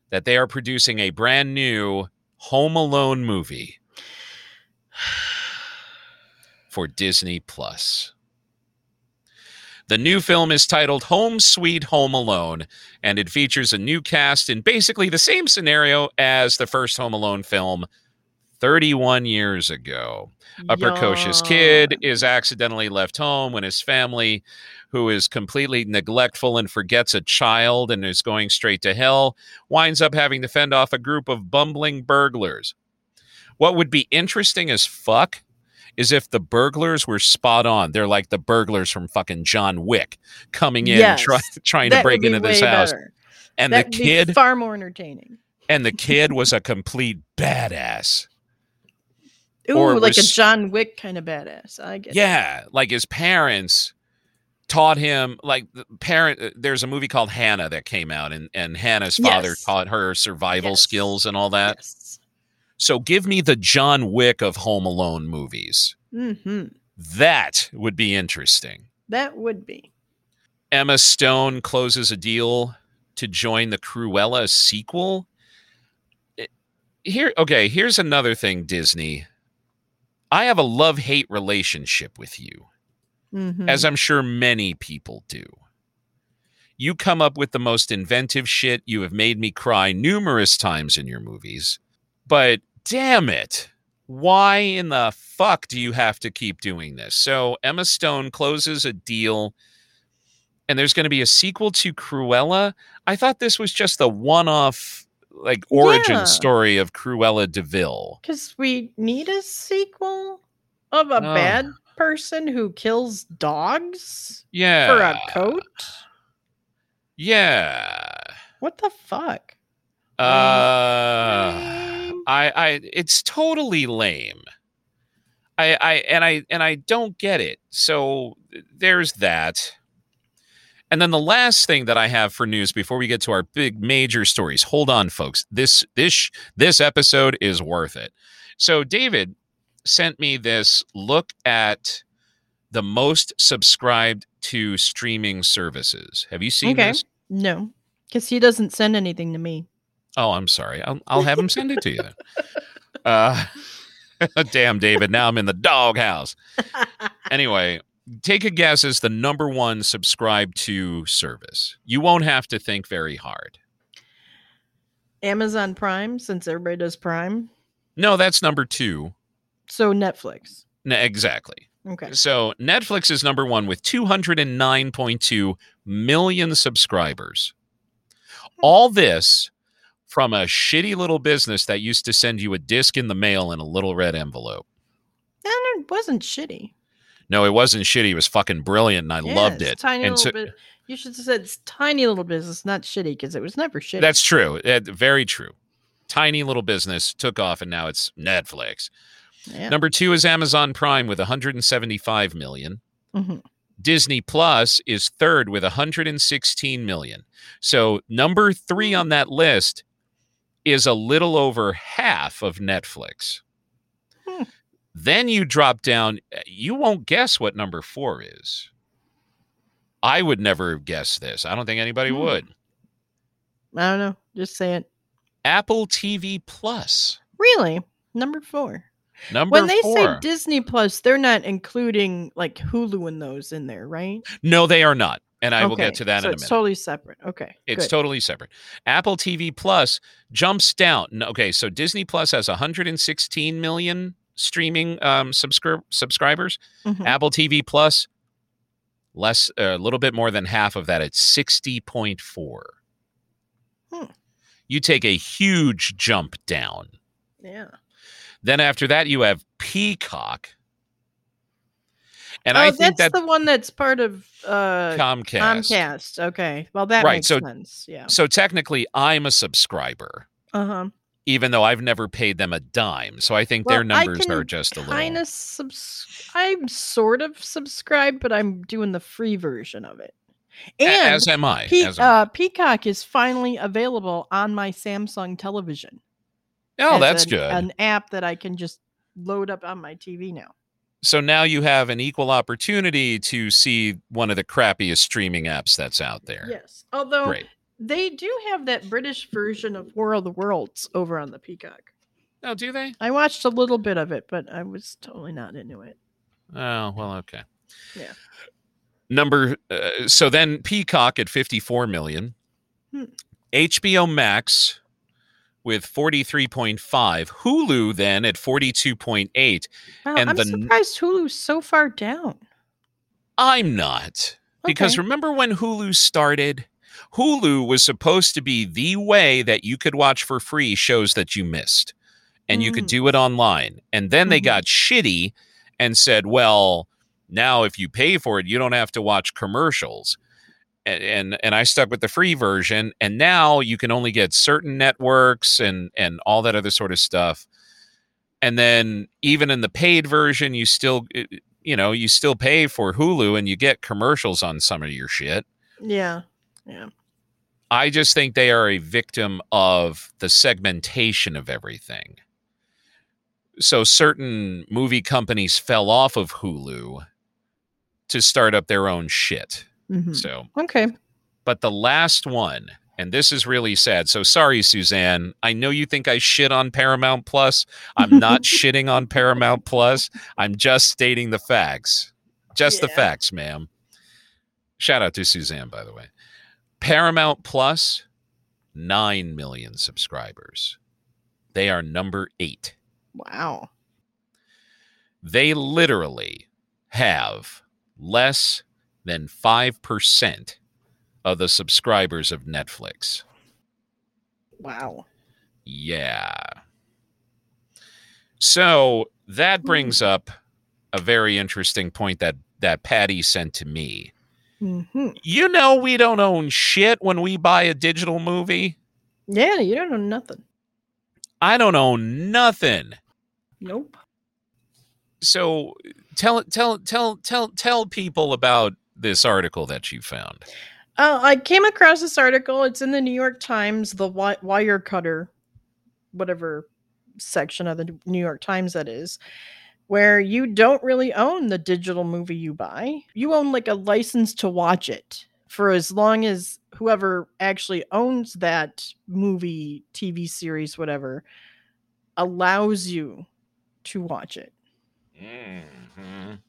that they are producing a brand new Home Alone movie for Disney Plus. The new film is titled Home Sweet Home Alone, and it features a new cast in basically the same scenario as the first Home Alone film 31 years ago. A precocious kid is accidentally left home when his family, who is completely neglectful and forgets a child and is going straight to hell, winds up having to fend off a group of bumbling burglars. What would be interesting as fuck is if the burglars were spot on. They're like the burglars from fucking John Wick coming in Yes. try, trying to break into this house. better. And that the kid far more entertaining. and the kid was a complete badass. Ooh, Or like a John Wick kind of badass. I get. it. Yeah, like his parents taught him like the parent uh, there's a movie called Hanna that came out and and Hanna's father Yes. taught her survival Yes. skills and all that. Yes. So give me the John Wick of Home Alone movies. hmm That would be interesting. That would be. Emma Stone closes a deal to join the Cruella sequel. Here okay, here's another thing Disney. I have a love-hate relationship with you. Mhm. as I'm sure many people do. You come up with the most inventive shit. You have made me cry numerous times in your movies. But damn it. Why in the fuck do you have to keep doing this? So Emma Stone closes a deal and there's going to be a sequel to Cruella. I thought this was just the one-off like origin Yeah. story of Cruella de Vil. Because we need a sequel of a Oh. bad person who kills dogs Yeah. for a coat. Yeah. What the fuck? Uh. I I it's totally lame. I I and I and I don't get it. So there's that. And then the last thing that I have for news before we get to our big major stories. Hold on folks. This this this episode is worth it. So David sent me this look at the most subscribed to streaming services. Have you seen Okay. this? No, because he doesn't send anything to me. Oh, I'm sorry. I'll, I'll have him send it to you. Then. Uh, damn, David. Now I'm in the doghouse. Anyway, take a guess as the number one subscribe to service. You won't have to think very hard. Amazon Prime, since everybody does Prime. No, that's number two. So Netflix. Exactly. Okay. So Netflix is number one with 209.2 million subscribers. All this from a shitty little business that used to send you a disc in the mail in a little red envelope. And it wasn't shitty. No, it wasn't shitty. It was fucking brilliant, and I Yeah, loved it. Tiny and little so, bit. You should have said it's tiny little business, not shitty, because it was never shitty. that's true. Uh, very true. Tiny little business took off, and now it's Netflix. yeah. Number two is Amazon Prime with 175 million. Mhm. Disney Plus is third with 116 million. So number three on that list is a little over half of Netflix. Hmm. Then you drop down, you won't guess what number four is. I would never guess this. I don't think anybody Hmm. would. I don't know. Just say it. Apple TV Plus, Really? Number four. number when they four. say Disney Plus, they're not including like Hulu and those in there, right? no, they are not. And I will get to that so in a minute. it's totally separate. Okay. It's good. totally separate. Apple TV Plus jumps down. Okay, so Disney Plus has 116 million streaming um, subscri- subscribers. Mhm. Apple TV Plus, less, uh, a little bit more than half of that. It's 60.4. Hmm. You take a huge jump down. Yeah. Then after that, you have Peacock. And oh, I think that's that the one that's part of uh, Comcast. Comcast. Okay. Well, that Right, makes so- sense. Yeah. So technically, I'm a subscriber. Uh huh. even though I've never paid them a dime. So I think their Well, I numbers are just a little. of subs. I'm sort of subscribed, but I'm doing the free version of it. And as am I. Pe- as am I. uh, Peacock is finally available on my Samsung television. oh, that's an, good. An app that I can just load up on my TV now. So now you have an equal opportunity to see one of the crappiest streaming apps that's out there. Yes. Although Great. they do have that British version of War of the Worlds over on the Peacock. Oh, do they? I watched a little bit of it, but I was totally not into it. Oh, well, okay. Yeah. Number uh, so then Peacock at 54 million. Hmm. HBO Max with 43.5. Hulu then at 42.8. Wow, And I'm the- surprised Hulu's so far down. I'm not. Because remember when Hulu started? Hulu was supposed to be the way that you could watch for free shows that you missed. And you could Mm. do it online. And then they Mhm. got shitty and said, well, now if you pay for it, you don't have to watch commercials. And, and and I stuck with the free version. And now you can only get certain networks and and all that other sort of stuff. And then even in the paid version, you still eh, eh, you know, you still pay for Hulu and you get commercials on some of your shit. Yeah. Yeah. I just think they are a victim of the segmentation of everything. So certain movie companies fell off of Hulu to start up their own shit. Mhm. So, Okay. but the last one, and this is really sad. So sorry, Suzanne. I know you think I shit on Paramount Plus. I'm not shitting on Paramount Plus. I'm just stating the facts. Just the facts, ma'am. Shout out to Suzanne, by the way. Paramount Plus, 9 million subscribers. They are number eight. Wow. They literally have less than 5% of the subscribers of Netflix. Wow. Yeah. So that brings up a very interesting point that that Pattie sent to me. hmm You know we don't own shit when we buy a digital movie. Yeah, you don't own nothing. I don't own nothing. Nope. So tell tell tell tell tell people about this article that you found. Uh, I came across this article. It's in the New York Times, the wi- Wirecutter, whatever section of the New York Times that is, where you don't really own the digital movie you buy. You own like a license to watch it for as long as whoever actually owns that movie, TV series, whatever, allows you to watch it. Mhm.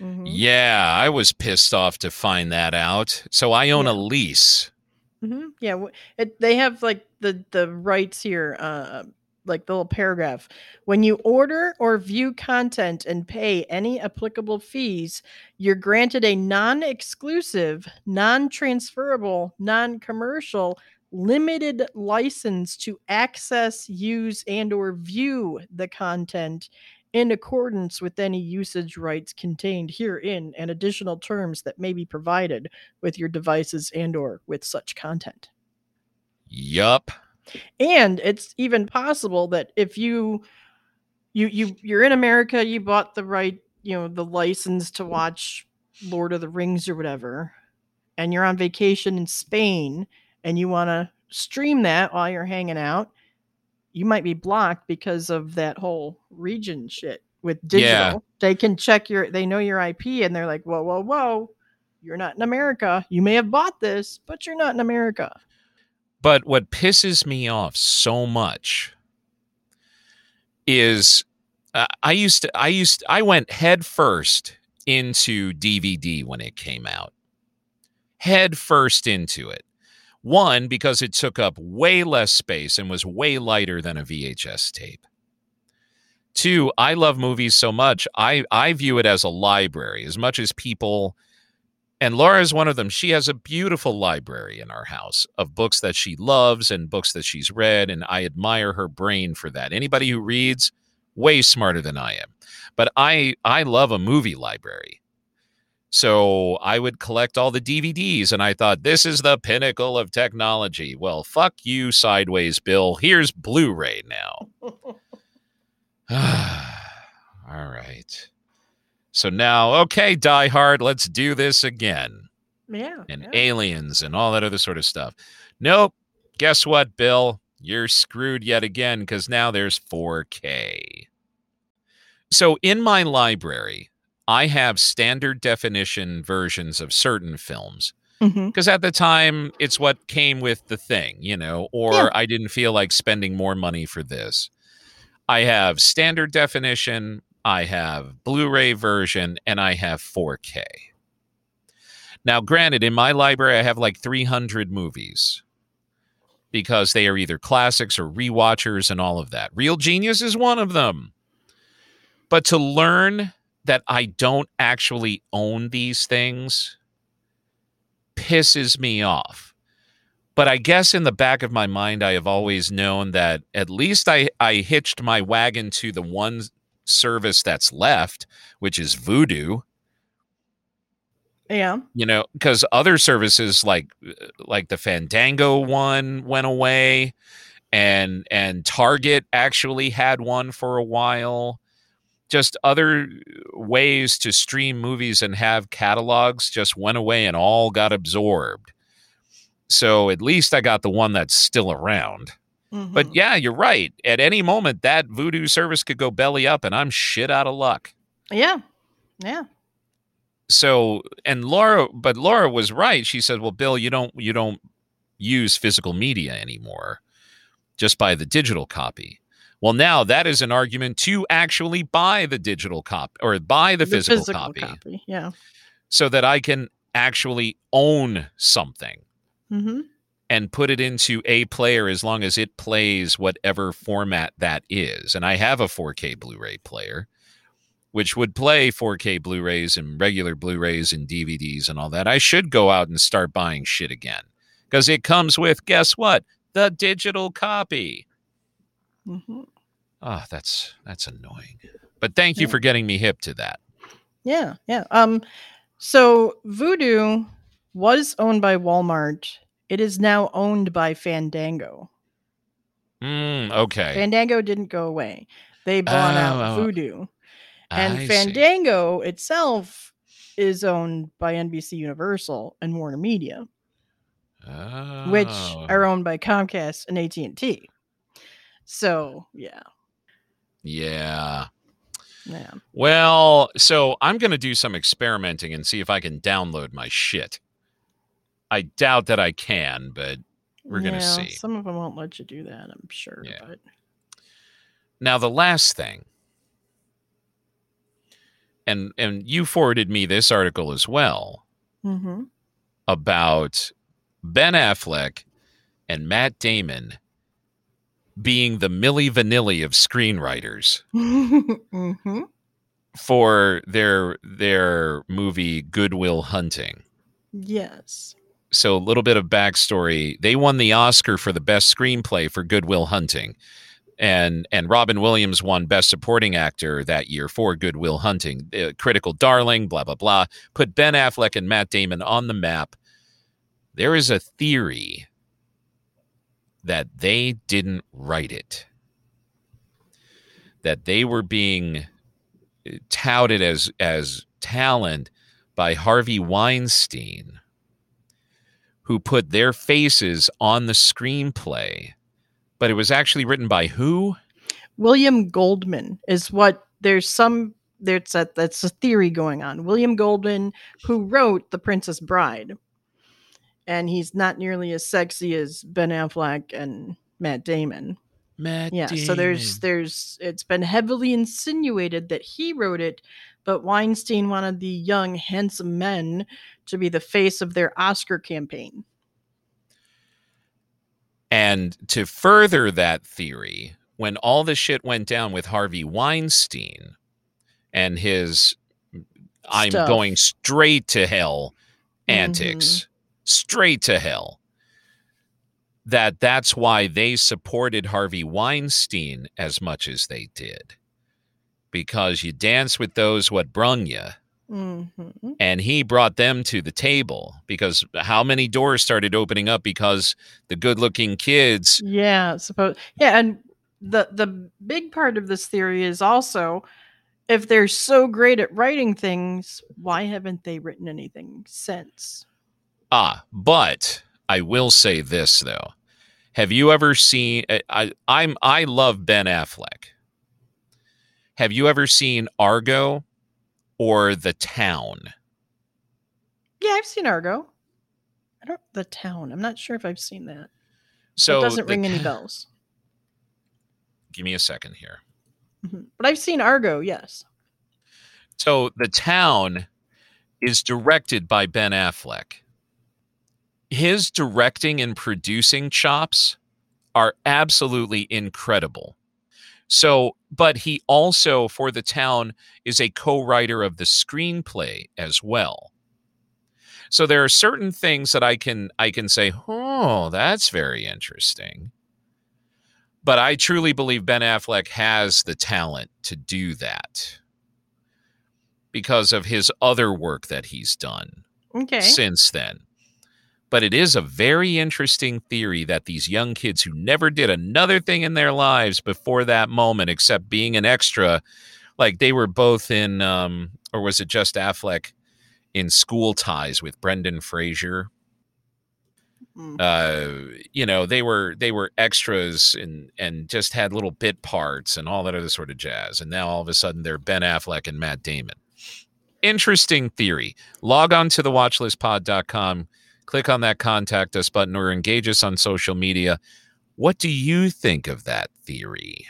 Mhm. Yeah, I was pissed off to find that out. So I own a Yeah. lease. hmm Yeah, it, they have like the the rights here, uh, like the little paragraph. When you order or view content and pay any applicable fees, you're granted a non-exclusive, non-transferable, non-commercial, limited license to access, use, and or view the content in accordance with any usage rights contained herein and additional terms that may be provided with your devices and or with such content. Yup. And it's even possible that if you you you you're in America, you bought the right, you know, the license to watch Lord of the Rings or whatever, and you're on vacation in Spain and you want to stream that while you're hanging out, you might be blocked because of that whole region shit with digital. Yeah. They can check your they know your IP and they're like, "Whoa, whoa, whoa. You're not in America. You may have bought this, but you're not in America." But what pisses me off so much is uh, I used to I used I went head first into DVD when it came out. Head first into it. One because it took up way less space and was way lighter than a VHS tape. Two, I love movies so much. I I view it as a library as much as people and Laura is one of them. She has a beautiful library in our house of books that she loves and books that she's read. And I admire her brain for that. Anybody who reads, way smarter than I am. But I I love a movie library. So I would collect all the DVDs and I thought this is the pinnacle of technology. Well, fuck you sideways, Bill. Here's Blu-ray now. all right. So now, okay, Die Hard, let's do this again. Yeah. And yeah. aliens and all that other sort of stuff. Nope. Guess what, Bill? You're screwed yet again because now there's 4K. So in my library, I have standard definition versions of certain films mm-hmm. because at the time it's what came with the thing, you know, or Yeah. I didn't feel like spending more money for this. I have standard definition, I have Blu ray version, and I have 4K. Now, granted, in my library, I have like 300 movies because they are either classics or rewatchers and all of that. Real Genius is one of them. But to learn that I don't actually own these things pisses me off. But I guess in the back of my mind, I have always known that at least I, I hitched my wagon to the one service that's left, which is Vudu. Yeah. You know, because other services like like the Fandango one went away, and and Target actually had one for a while. Just other ways to stream movies and have catalogs just went away and all got absorbed. So at least I got the one that's still around. But Mhm. yeah, you're right. At any moment, that vudu service could go belly up, and I'm shit out of luck. yeah. Yeah. So, and Laura, but Laura was right. She said, "Well, Bill, you don't you don't use physical media anymore, just buy the digital copy." Well, now that is an argument to actually buy the digital copy or buy the, physical, copy, Yeah. so that I can actually own something. Mm-hmm. and put it into a player as long as it plays whatever format that is. And I have a 4K Blu ray player, which would play 4K Blu rays and regular Blu rays and DVDs and all that. I should go out and start buying shit again because it comes with, guess what? The digital copy. Mm-hmm. Oh, that's that's annoying. But thank you Yeah. for getting me hip to that. Yeah. Yeah. Um. So Vudu was owned by Walmart. It is now owned by Fandango. Mm, okay. Fandango didn't go away. They bought Oh, out. Vudu. And I see. Fandango itself is owned by NBC Universal and Warner Media, which Oh. are owned by Comcast and AT&T. So, yeah. Yeah. Yeah. Well, so I'm going to do some experimenting and see if I can download my shit. I doubt that I can, but We're gonna Yeah, see. Some of them won't let you do that, I'm sure. Yeah. But now the last thing and and you forwarded me this article as well hmm about Ben Affleck and Matt Damon being the Milli Vanilli of screenwriters hmm for their their movie Good Will Hunting. Yes. so a little bit of backstory they won the oscar for the best screenplay for good will hunting and and Robin Williams won Best Supporting Actor that year for Good Will Hunting, uh, critical darling, blah blah blah. Put Ben Affleck and Matt Damon on the map. There is a theory that they didn't write it, that they were being uh, touted as as talent by Harvey Weinstein, who put their faces on the screenplay but it was actually written by who? William Goldman is what there's some there's a that's a theory going on. William Goldman, who wrote The Princess Bride, and he's not nearly as sexy as Ben Affleck and Matt Damon. Matt yeah, Damon. so there's there's it's been heavily insinuated that he wrote it, but Weinstein wanted the young, handsome men to be the face of their Oscar campaign. And to further that theory, when all the shit went down with Harvey Weinstein and his I'm going straight to hell antics, mm-hmm. Straight to hell. That that's why they supported Harvey Weinstein as much as they did. Because you dance with those what brung you Mm-hmm. and he brought them to the table because how many doors started opening up because the good-looking kids Yeah, suppose. Yeah, and the the big part of this theory is also if they're so great at writing things, why haven't they written anything since? Ah but i will say this though have you ever seen I, I i'm i love ben affleck have you ever seen argo or the town Yeah, I've seen Argo. I don't the town. I'm not sure if I've seen that. so it doesn't the ring any bells. give me a second here Mhm. But I've seen Argo. Yes. So the town is directed by Ben Affleck. His directing and producing chops are absolutely incredible. So, but he also, for the town, is a co writer of the screenplay as well. So there are certain things that I can I can say, oh, that's very interesting. But I truly believe Ben Affleck has the talent to do that because of his other work that he's done Okay. since then. But it is a very interesting theory that these young kids who never did another thing in their lives before that moment except being an extra, like they were both in, um, or was it just Affleck in School Ties with Brendan Fraser? Mm. uh, you know, they were they were extras and and just had little bit parts and all that other sort of jazz. And now all of a sudden they're Ben Affleck and Matt Damon. Interesting theory. Log on to the watchlistpod.com, click on that contact us button or engage us on social media. What do you think of that theory?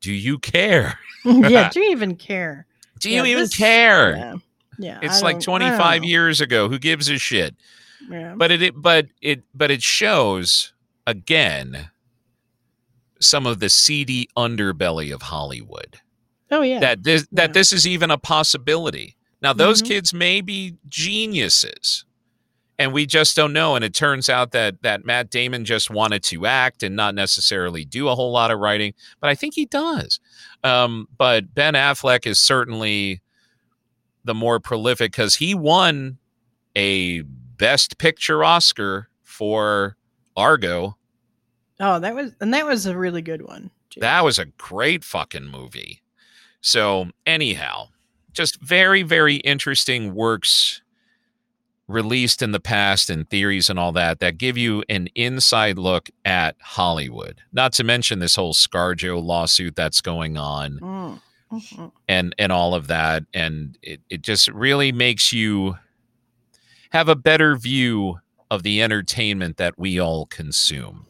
Do you care? yeah. Do you even care? Do Yeah, you even this- care? Yeah. Yeah. It's I like don't- I don't 25 years ago. Who gives a shit? Yeah. but it, it but it but it shows again some of the seedy underbelly of Hollywood oh yeah. that this Yeah. that this is even a possibility. Now those Mhm. kids may be geniuses and we just don't know and it turns out that that Matt Damon just wanted to act and not necessarily do a whole lot of writing, but I think he does. Um, but Ben Affleck is certainly the more prolific cuz he won a best picture Oscar for Argo. oh, that was and that was a really good one. too. That was a great fucking movie. So, anyhow, just very, very interesting works released in the past and theories and all that that give you an inside look at Hollywood. Not to mention this whole ScarJo lawsuit that's going on Mm. Mhm. and and all of that and it, it just really makes you have a better view of the entertainment that we all consume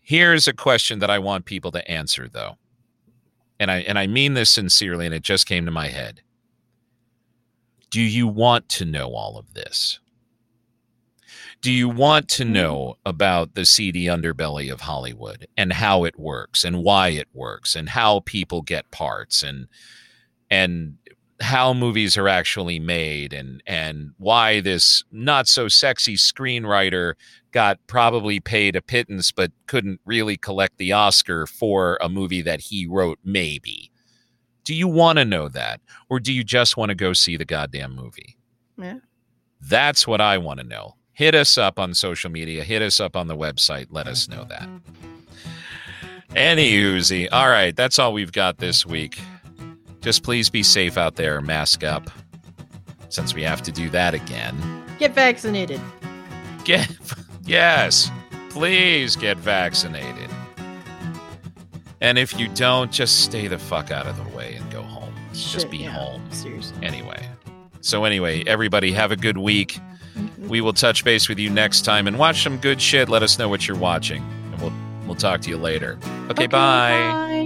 here's a question that i want people to answer though and i and i mean this sincerely and it just came to my head do you want to know all of this do you want to hmm. know about the seedy underbelly of Hollywood and how it works and why it works and how people get parts and and how movies are actually made and and why this not so sexy screenwriter got probably paid a pittance but couldn't really collect the Oscar for a movie that he wrote maybe. Do you want to know that or do you just want to go see the goddamn movie? Yeah. That's what I want to know. Hit us up on social media, hit us up on the website, let us know that. Any Uzi. All right, that's all we've got this week. Just please be safe out there, mask up. Since we have to do that again. Get vaccinated. Get yes, please get vaccinated. And if you don't, just stay the fuck out of the way and go home. just be yeah, home. Seriously. Anyway. So anyway, everybody have a good week. Mhm. We will touch base with you next time and watch some good shit. Let us know what you're watching. And we'll we'll talk to you later. Okay, bye. Bye.